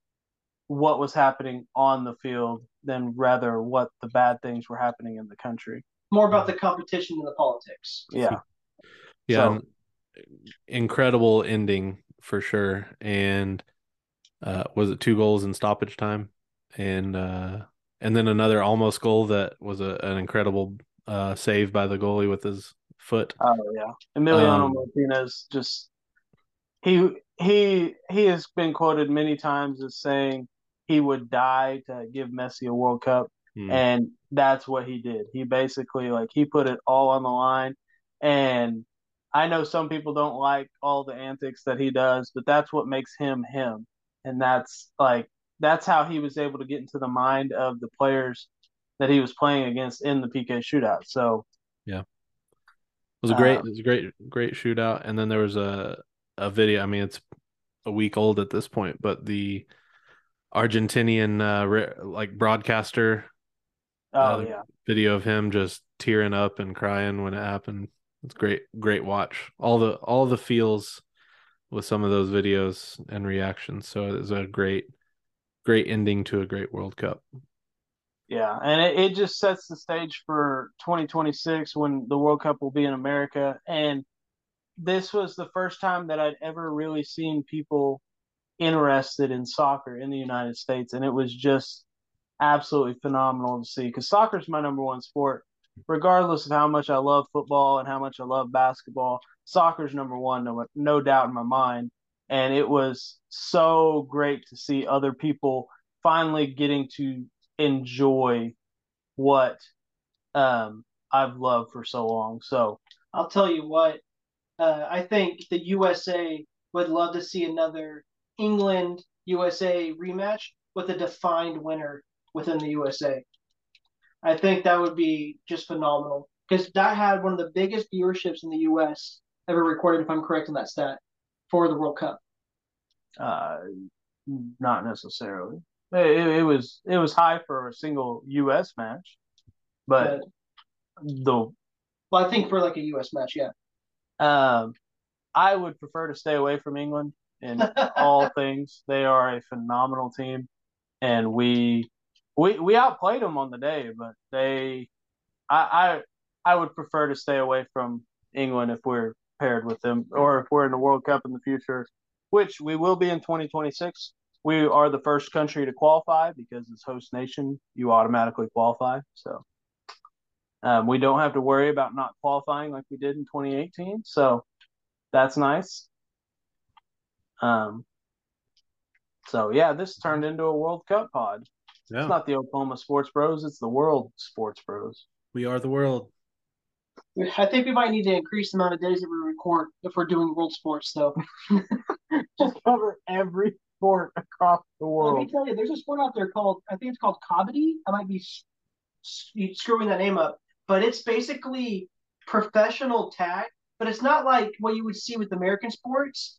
what was happening on the field than rather what the bad things were happening in the country. More about the competition than the politics. Yeah. Yeah, So- incredible ending for sure. And uh, was it two goals in stoppage time, and uh, and then another almost goal that was a, an incredible uh, save by the goalie with his foot. Oh yeah, Emiliano Um, Martinez just he he he has been quoted many times as saying he would die to give Messi a World Cup, Hmm. and that's what he did. He basically like he put it all on the line, and I know some people don't like all the antics that he does, but that's what makes him him, and that's like that's how he was able to get into the mind of the players that he was playing against in the PK shootout. So yeah, It was a great, Um, it was a great, great shootout. And then there was a a video. I mean, it's a week old at this point, but the Argentinian uh, like broadcaster oh Uh, yeah. video of him just tearing up and crying when it happened. It's great, great watch. All the all the feels with some of those videos and reactions. So it was a great, great ending to a great World Cup. Yeah, and it, it just sets the stage for 2026 when the World Cup will be in America. And this was the first time that I'd ever really seen people interested in soccer in the United States. And it was just absolutely phenomenal to see because soccer is my number one sport. Regardless of how much I love football and how much I love basketball, soccer's number one, no, no doubt in my mind. And it was so great to see other people finally getting to enjoy what um, I've loved for so long. So I'll tell you what, uh, I think the USA would love to see another England USA rematch with a defined winner within the USA. I think that would be just phenomenal because that had one of the biggest viewerships in the US ever recorded, if I'm correct in that stat, for the World Cup. uh, not necessarily. It, it was it was high for a single U.S. match, but the Well, I think for like a US match, yeah. um, I would prefer to stay away from England in [laughs] all things. They are a phenomenal team, and we we we outplayed them on the day, but they I I I would prefer to stay away from England if we're paired with them, or if we're in the World Cup in the future, which we will be in 2026. We are the first country to qualify because as host nation, you automatically qualify. So um, we don't have to worry about not qualifying like we did in 2018. So that's nice. Um, so yeah, this turned into a World Cup pod. Yeah, It's not the Oklahoma Sports Bros; it's the World Sports Bros. we are the world. I think we might need to increase the amount of days that we record if we're doing world sports, though. [laughs] Just cover every sport across the world. Let me tell you, there's a sport out there called I think it's called Kabaddi. I might be screwing that name up, but it's basically professional tag. But it's not like what you would see with American sports.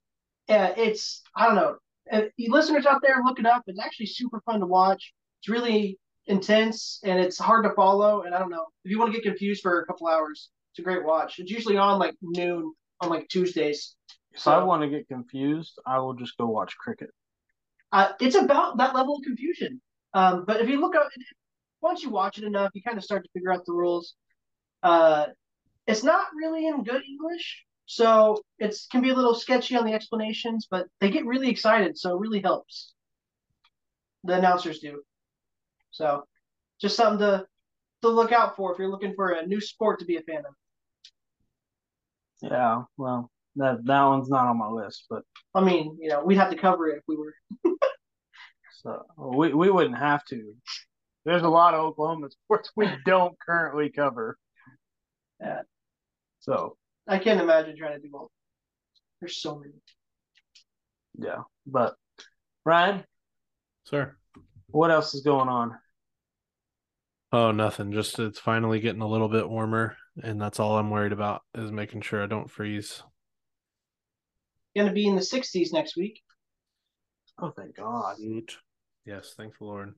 Uh, it's I don't know. Uh, you listeners out there, look it up. It's actually super fun to watch. It's really intense and it's hard to follow. And I don't know if you want to get confused for a couple hours, it's a great watch. It's usually on like noon on like Tuesdays. If I want to get confused, I will just go watch cricket. uh, it's about that level of confusion. Um, but if you look up, once you watch it enough, you kind of start to figure out the rules. Uh, it's not really in good English, so it can be a little sketchy on the explanations, but they get really excited, so it really helps. The announcers do. So, just something to to look out for if you're looking for a new sport to be a fan of. Yeah, well, that that one's not on my list, but I mean, you know, we'd have to cover it if we were. [laughs] so we we wouldn't have to. There's a lot of Oklahoma [laughs] sports we don't currently cover. Yeah. So I can't imagine trying to do all. There's so many. yeah, but Ryan, Sir. What else is going on? Oh, nothing. Just it's finally getting a little bit warmer, and that's all I'm worried about is making sure I don't freeze. Going to be in the 60s next week. Oh, thank God. Yes, thank the Lord.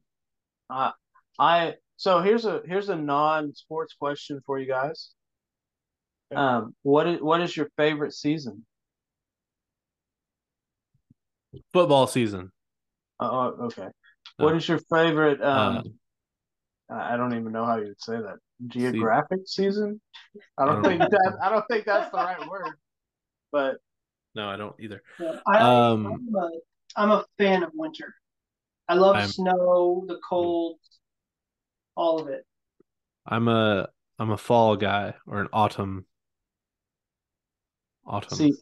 Uh, I so here's a here's a non-sports question for you guys. Okay. Um, what is what is your favorite season? Football season. Uh, oh, okay. What Oh. your favorite? Um, Uh, I I don't even know how you would say that. Geographic season? I don't I don't think know. that I don't think that's the right word. But No, I don't either. Yeah, I, Um, I'm, a, I'm a fan of winter. I love I'm- snow, the cold, all of it. I'm a I'm a fall guy or an autumn Autumn. See,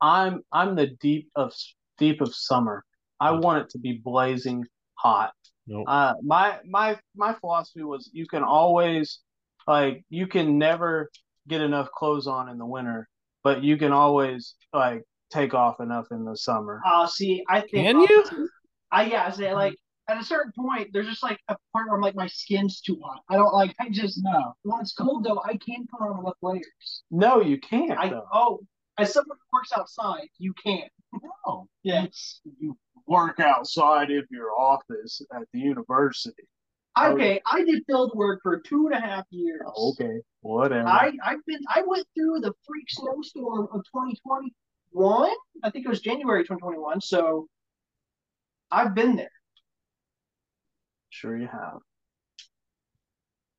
I'm I'm the deep of deep of summer. I want it to be blazing hot. Nope. Uh, my my my philosophy was you can always like you can never get enough clothes on in the winter, but you can always like take off enough in the summer. Uh see, I think Can you? I yeah, I say like at a certain point, there's just like a part where I'm like my skin's too hot. I don't like. I just No, when it's cold though, I can put on enough layers. no, you can't. I though. oh, as someone who works outside, you can. No, Yes, you work outside of your office at the university. okay. I did field work for two and a half years. Okay, whatever. I I've been I went through the freak snowstorm of 2021. I think it was January 2021. So I've been there. sure you have.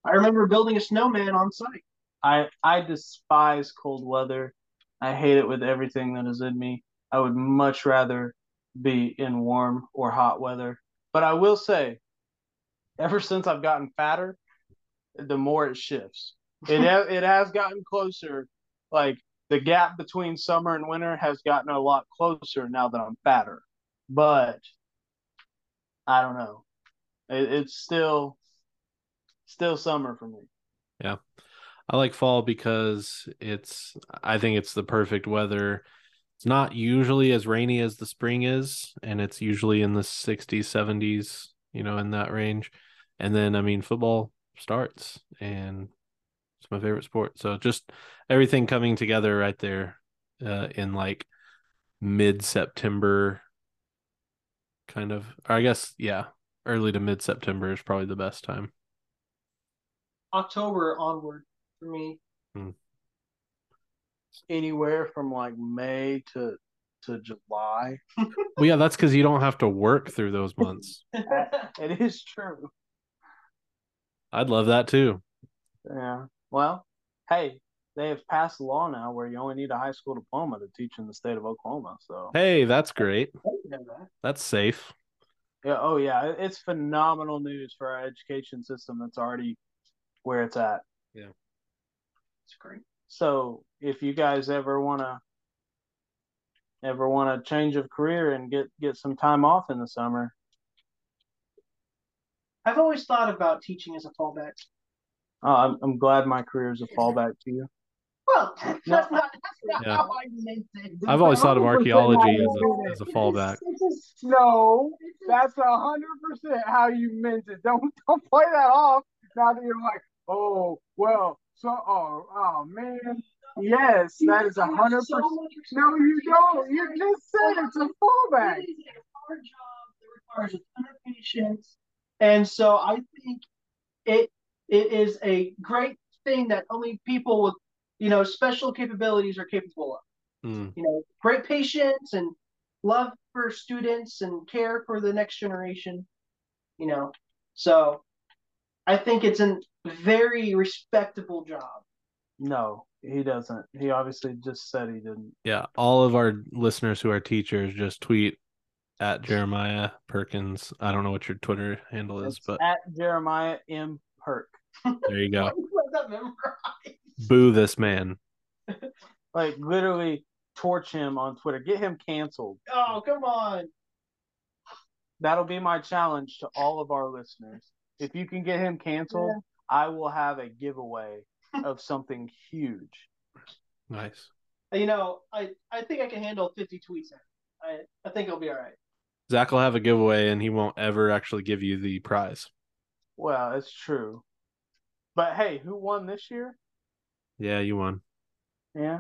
I remember building a snowman on site. I I despise cold weather. I hate it with everything that is in me. I would much rather be in warm or hot weather. But I will say, ever since I've gotten fatter, the more it shifts. It [laughs] ha- it has gotten closer. Like the gap between summer and winter has gotten a lot closer now that I'm fatter. But I don't know. It, it's still still summer for me. Yeah. I like fall because it's I think it's the perfect weather. It's not usually as rainy as the spring is, and it's usually in the 60s, 70s, you know, in that range. And then I mean football starts and it's my favorite sport. So just everything coming together right there uh, in like mid-September kind of or I guess yeah, early to mid-September is probably the best time. October onward for me. Anywhere from like May to to July. Well, yeah, that's because you don't have to work through those months. [laughs] It is true. I'd love that too. Yeah. Well, hey, they have passed a law now where you only need a high school diploma to teach in the state of Oklahoma. So Hey, that's great. That's safe. yeah, oh yeah, it's phenomenal news for our education system that's already where it's at. Yeah. It's great. So if you guys ever wanna ever want a change of career and get get some time off in the summer, I've always thought about teaching as a fallback. oh, I'm I'm glad my career is a [laughs] fallback to you. Well, [laughs] that's No, not, that's not Yeah. how I meant it. I've always thought of [laughs] archaeology as a as a fallback. No, that's a hundred percent how you meant it. Don't don't play that off. Now that you're like, oh well, so oh oh man, yes, that is a hundred percent. No, you don't. You just said it's a fallback. It is a hard job that requires a ton of patience, and so I think it it is a great thing that only people with you know special capabilities are capable of. Mm, You know, great patience and love for students and care for the next generation. You know, so I think it's a very respectable job. No, he doesn't. He obviously just said he didn't. Yeah, all of our listeners who are teachers just tweet at Jeremiah Perkins. I don't know what your Twitter handle is, It's but at Jeremiah M. Perk. there you go. [laughs] Let that memorize. Boo this man. [laughs] Like literally torch him on Twitter. Get him canceled. Oh, come on. That'll be my challenge to all of our listeners. If you can get him canceled, I will have a giveaway of something huge. Nice. You know, I, I think I can handle 50 tweets. I, I think I'll be all right. Zach will have a giveaway and he won't ever actually give you the prize. Well, it's true. But hey, who won this year? Yeah, you won. Yeah.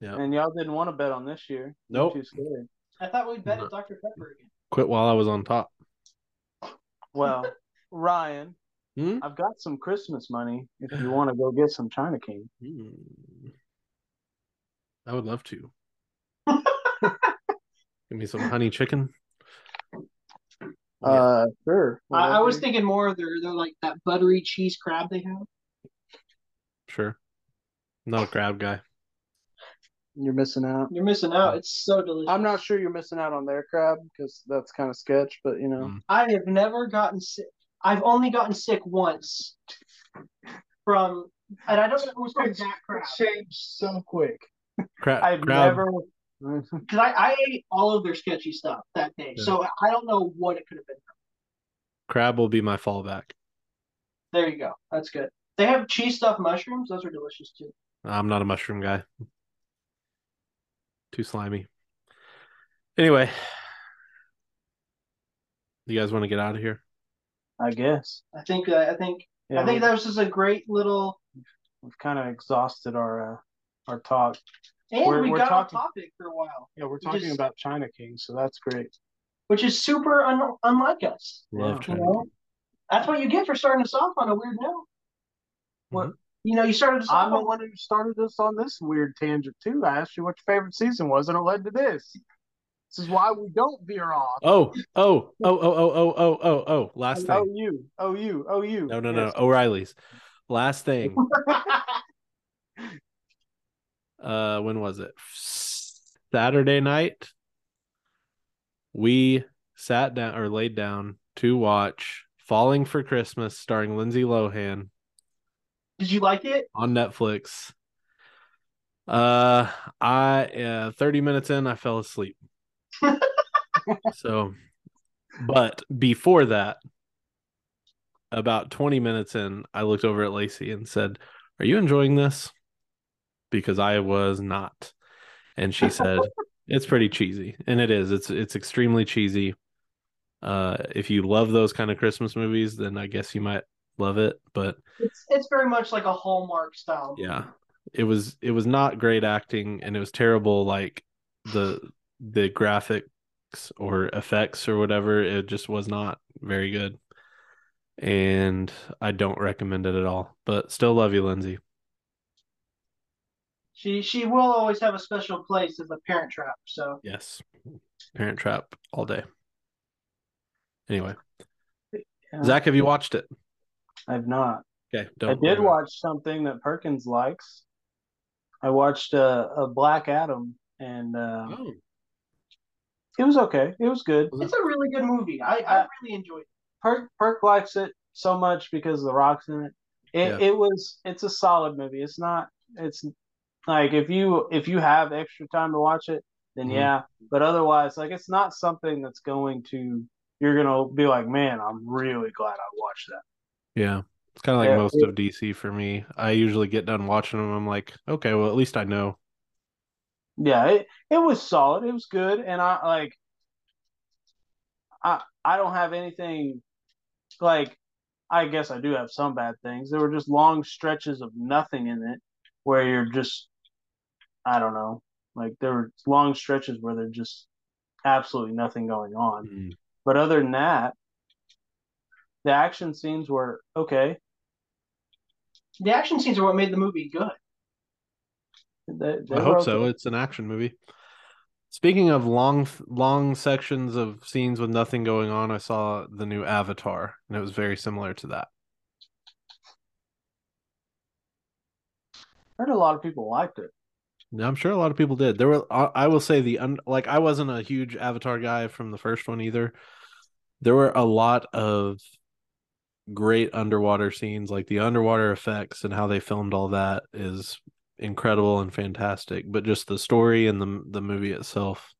Yeah. And y'all didn't want to bet on this year. Nope. Too scared. I thought we'd bet at Dr. Pepper again. Quit while I was on top. Well, [laughs] Ryan, Hmm? I've got some Christmas money if you want to go get some China King. Hmm. I would love to. [laughs] Give me some honey chicken. Uh, sure. I, I was thinking more of their, their like that buttery cheese crab they have. Sure. Not a crab guy. You're missing out. You're missing out. It's so delicious. I'm not sure you're missing out on their crab because that's kind of sketch, but you know. Mm. I have never gotten sick. I've only gotten sick once from, and I don't know if it was from that crab. changed so quick. Crab, I've crab, never. [laughs] Because I, I ate all of their sketchy stuff that day, Yeah. so I don't know what it could have been. crab will be my fallback. There you go. That's good. They have cheese stuffed mushrooms. Those are delicious too. I'm not a mushroom guy. Too slimy. Anyway, you guys want to get out of here? I guess. I think. Uh, I think. Yeah, I think that was just a great little. we've kind of exhausted our uh, our talk. And We're- we we're got talking- off topic for a while, Yeah, we're talking just- about China King, so that's great. which is super un- unlike us. Love China. You know? That's what you get for starting us off on a weird note. What? You know, you started us I'm off the on one who started us on this weird tangent too. I asked you what your favorite season was, and it led to this. This is why we don't veer off. Oh, oh, oh, oh, oh, oh, oh, oh, oh. Last thing. Oh you, oh you, oh you. No, no, no. O'Reilly's. Last thing. [laughs] Uh, when was it? Saturday night. We sat down or laid down to watch Falling for Christmas starring Lindsay Lohan Did you like it? on Netflix. Uh, I uh, 30 minutes in, I fell asleep. [laughs] so, but before that, about 20 minutes in, I looked over at Lacey and said, Are you enjoying this? Because I was not. And she said, [laughs] It's pretty cheesy. And it is. It's it's extremely cheesy. Uh if you love those kind of Christmas movies, then I guess you might love it. But It's it's very much like a Hallmark style. yeah it was it was not great acting and it was terrible like the the graphics or effects or whatever it just was not very good and i don't recommend it at all but still love you lindsay She she will always have a special place as a Parent Trap. So yes parent trap all day anyway Yeah. zach have you watched it I've not. okay I don't I did worry. watch something that Perkins likes. I watched uh, a Black Adam, and uh, oh, it was okay. It was good. it's a really good movie. I, I really enjoyed it. Perk Perk likes it so much because of the rocks in it. It Yeah. it was it's a solid movie. It's not it's like if you if you have extra time to watch it, then Mhm. yeah. But otherwise, like it's not something that's going to you're gonna be like, man, I'm really glad I watched that. yeah it's kind of like Yeah, most it- of dc for me i usually get done watching them i'm like okay well at least i know Yeah, it, it was solid. It was good, and I like. I I don't have anything, like, I guess I do have some bad things. There were just long stretches of nothing in it, where you're just, I don't know, like there were long stretches where there's just absolutely nothing going on. Mm. But other than that, the action scenes were okay. The action scenes are what made the movie good. They, they I hope so. It's an action movie. Speaking of long, long sections of scenes with nothing going on, I saw the new Avatar, and it was very similar to that. I heard a lot of people liked it. Yeah, I'm sure a lot of people did. There were, I I will say, the un, like I wasn't a huge Avatar guy from the first one either. There were a lot of great underwater scenes, like the underwater effects and how they filmed all that is incredible and fantastic. But just the story and the the movie itself,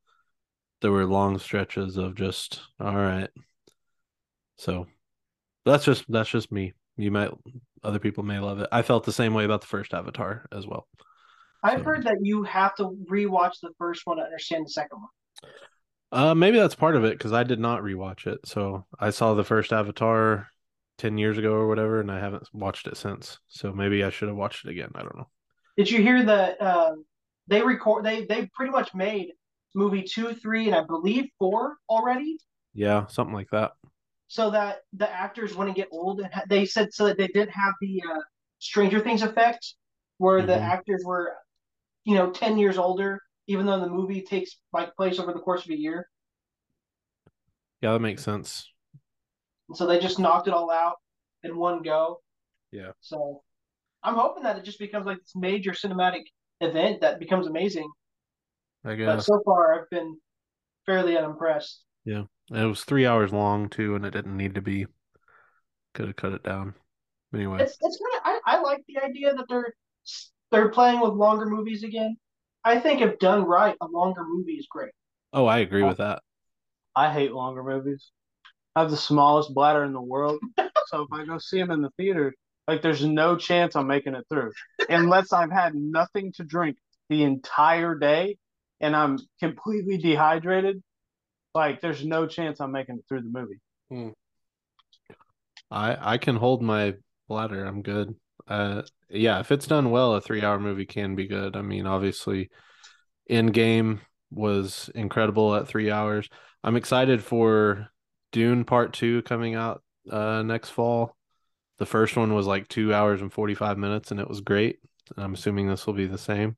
there were long stretches of just all right. So that's just that's just me. You might other people may love it. I felt the same way about the first Avatar as well. I've So- heard that you have to rewatch the first one to understand the second one. Uh, maybe that's part of it because I did not rewatch it. So I saw the first Avatar ten years ago or whatever, and I haven't watched it since. So maybe I should have watched it again. I don't know. Did you hear that uh, they record they they pretty much made movie two, three, and I believe four already, Yeah, something like that. so that the actors wouldn't get old. And ha- they said so that they didn't have the uh, Stranger Things effect, where the Mhm. actors were, you know, ten years older, even though the movie takes like place over the course of a year. Yeah, that makes sense. And so they just knocked it all out in one go. Yeah. So I'm hoping that it just becomes like this major cinematic event that becomes amazing. I guess. But so far, I've been fairly unimpressed. Yeah, it was three hours long too, and it didn't need to be. Could have cut it down. Anyway, It's it's kind of I, I like the idea that they're they're playing with longer movies again. I think if done right, a longer movie is great. Oh, I agree uh, with that. I hate longer movies. I have the smallest bladder in the world, [laughs] so if I go see them in the theater, like there's no chance I'm making it through unless I've had nothing to drink the entire day and I'm completely dehydrated. Like there's no chance I'm making it through the movie. I I can hold my bladder. I'm good. Uh, yeah, if it's done well, a three-hour movie can be good. I mean, obviously, Endgame was incredible at three hours. I'm excited for Dune Part Two coming out uh, next fall. The first one was like two hours and 45 minutes, and it was great. I'm assuming this will be the same.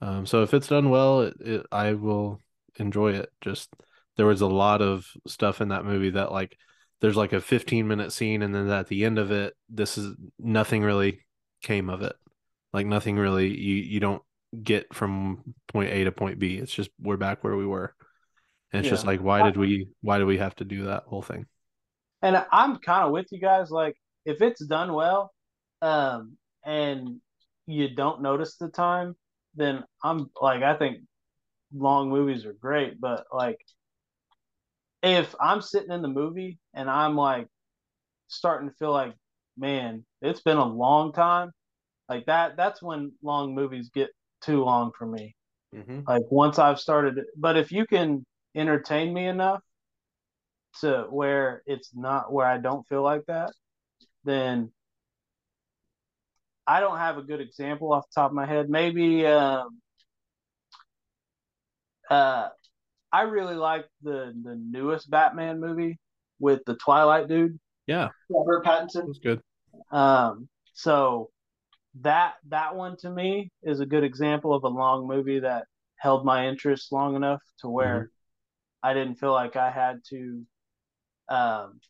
Um, so if it's done well, it, it, I will enjoy it. Just there was a lot of stuff in that movie that like there's like a 15 minute scene, and then at the end of it, this is nothing really came of it. Like nothing really you you don't get from point A to point B. It's just we're back where we were. And it's just like why did we why do we have to do that whole thing? And I'm kind of with you guys. Like if it's done well, um, and you don't notice the time, then I'm like I think long movies are great. But like if I'm sitting in the movie and I'm like starting to feel like, man, it's been a long time, like that. That's when long movies get too long for me. Mm-hmm. Like once I've started, but if you can entertain me enough to where it's not where I don't feel like that, then I don't have a good example off the top of my head. Maybe um, uh, I really like the the newest Batman movie with the Twilight dude. Yeah, Robert it Pattinson. was good. Um, so that that one to me is a good example of a long movie that held my interest long enough to where I didn't feel like I had to um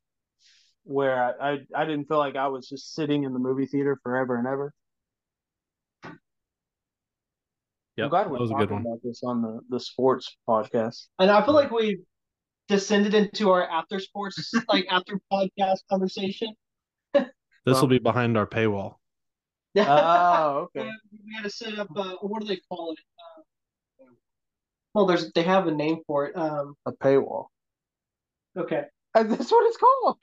where I, I I didn't feel like I was just sitting in the movie theater forever and ever. Yeah, I'm glad that we're was a good one. about this on the, the sports podcast. And I feel like we descended into our after sports, [laughs] like after podcast conversation. This will be behind our paywall. [laughs] Oh, okay. we had to set up. Uh, what do they call it? Uh, well, there's they have a name for it. Um, A paywall. okay, Uh, That's what it's called.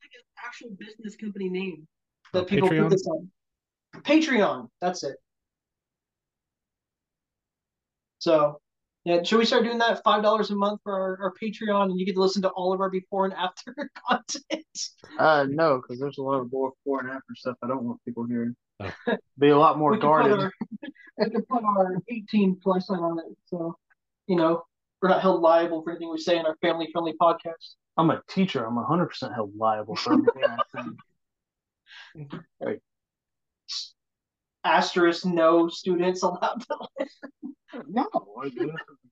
There's like an actual business company name Oh, that people Patreon? put this on. Patreon. That's it. So, yeah, should we start doing that? Five dollars a month for our, our Patreon, and you get to listen to all of our before and after [laughs] content. Uh, no, because there's a lot of before and after stuff I don't want people hearing. Oh. [laughs] Be a lot more we can guarded. our [laughs] we can put our 18 plus on it, so you know we're not held liable for anything we say in our family friendly podcast. I'm a teacher. I'm 100% held liable for everything I say. [laughs] Asterisk, no students allowed to No, it's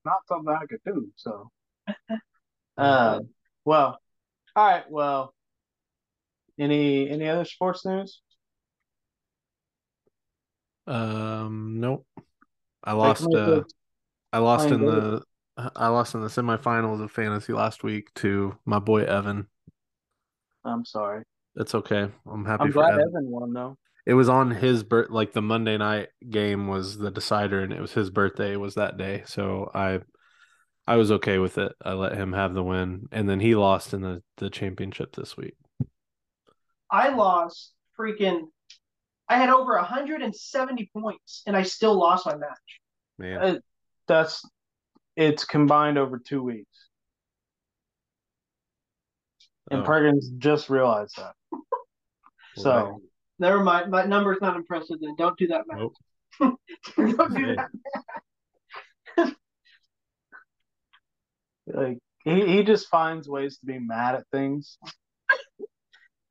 not something I could do. So, [laughs] uh, well, all right. Well, any any other sports news? Um, nope. I lost. make Uh, I lost playing in the. I lost in the semifinals of fantasy last week to my boy Evan. I'm sorry. It's okay. I'm happy I'm for glad Evan. Evan won though. It was on his birth. Like the Monday night game was the decider, and it was his birthday. It Was that day, so I, I was okay with it. I let him have the win, and then he lost in the the championship this week. I lost freaking. I had over 170 points, and I still lost my match. Man, Uh, That's it's combined over two weeks, and Oh, Perkins just realized that. [laughs] So. right. Never mind, my number's not impressive. Then don't do that, man. Nope. [laughs] don't do Okay. that. [laughs] like he, he just finds ways to be mad at things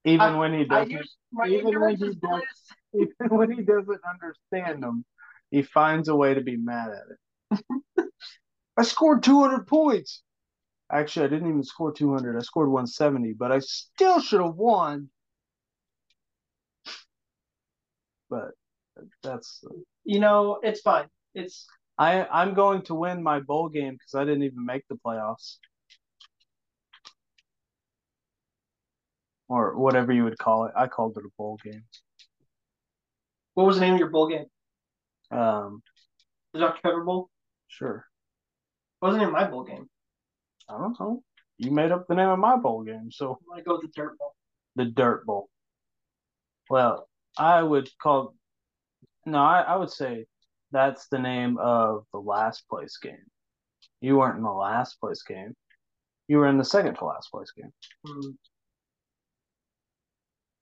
even I- when he doesn't even when he does- bliss. even when he doesn't understand them he finds a way to be mad at it i scored 200 points actually i didn't even score 200 i scored 170 but i still should have won but that's You know, it's fine. It's I I'm going to win my bowl game because I didn't even make the playoffs. Or whatever you would call it. I called it a bowl game. what was the name of your bowl game? Um The Dr. Pepper Bowl Sure. Wasn't in my bowl game. I don't know. You made up the name of my bowl game, so I'm gonna go with the Dirt Bowl. the Dirt Bowl. Well, I would call. No, I, I would say that's the name of the last place game. You weren't in the last place game. You were in the second to last place game. Hmm.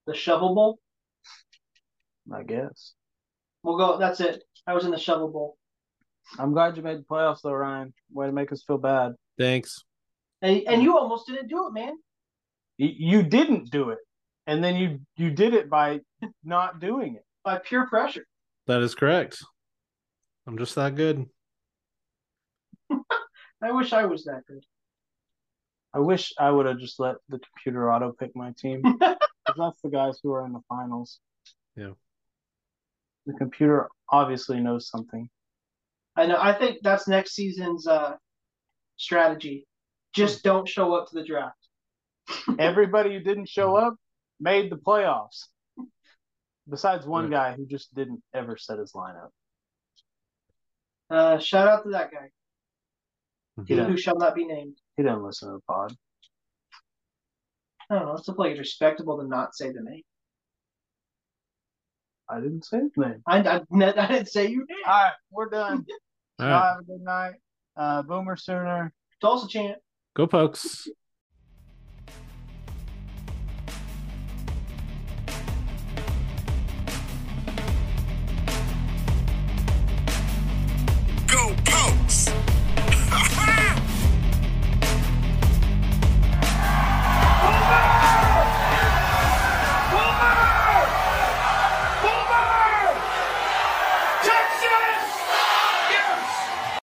The Shovel Bowl. I guess. We'll go. That's it. I was in the Shovel Bowl, I'm glad you made the playoffs, though, Ryan. Way to make us feel bad. Thanks. and and you almost didn't do it, man. Y- You didn't do it, and then you you did it by not doing it. By pure pressure. That is correct. I'm just that good. [laughs] I wish I was that good. I wish I would have just let the computer auto pick my team. [laughs] that's the guys who are in the finals. Yeah. The computer obviously knows something. I know. I think that's next season's uh strategy. Just don't show up to the draft. [laughs] Everybody who didn't show up made the playoffs. Besides one guy who just didn't ever set his lineup. Uh, shout out to that guy He who shall not be named. he didn't listen to the pod. I don't know. It's like it's respectable to not say the name. I didn't say his name. I, I, [laughs] I didn't say you did. All right, we're done. [laughs] All Y'all right. have a good night. Uh, Boomer Sooner. Tulsa chant. Go Pokes.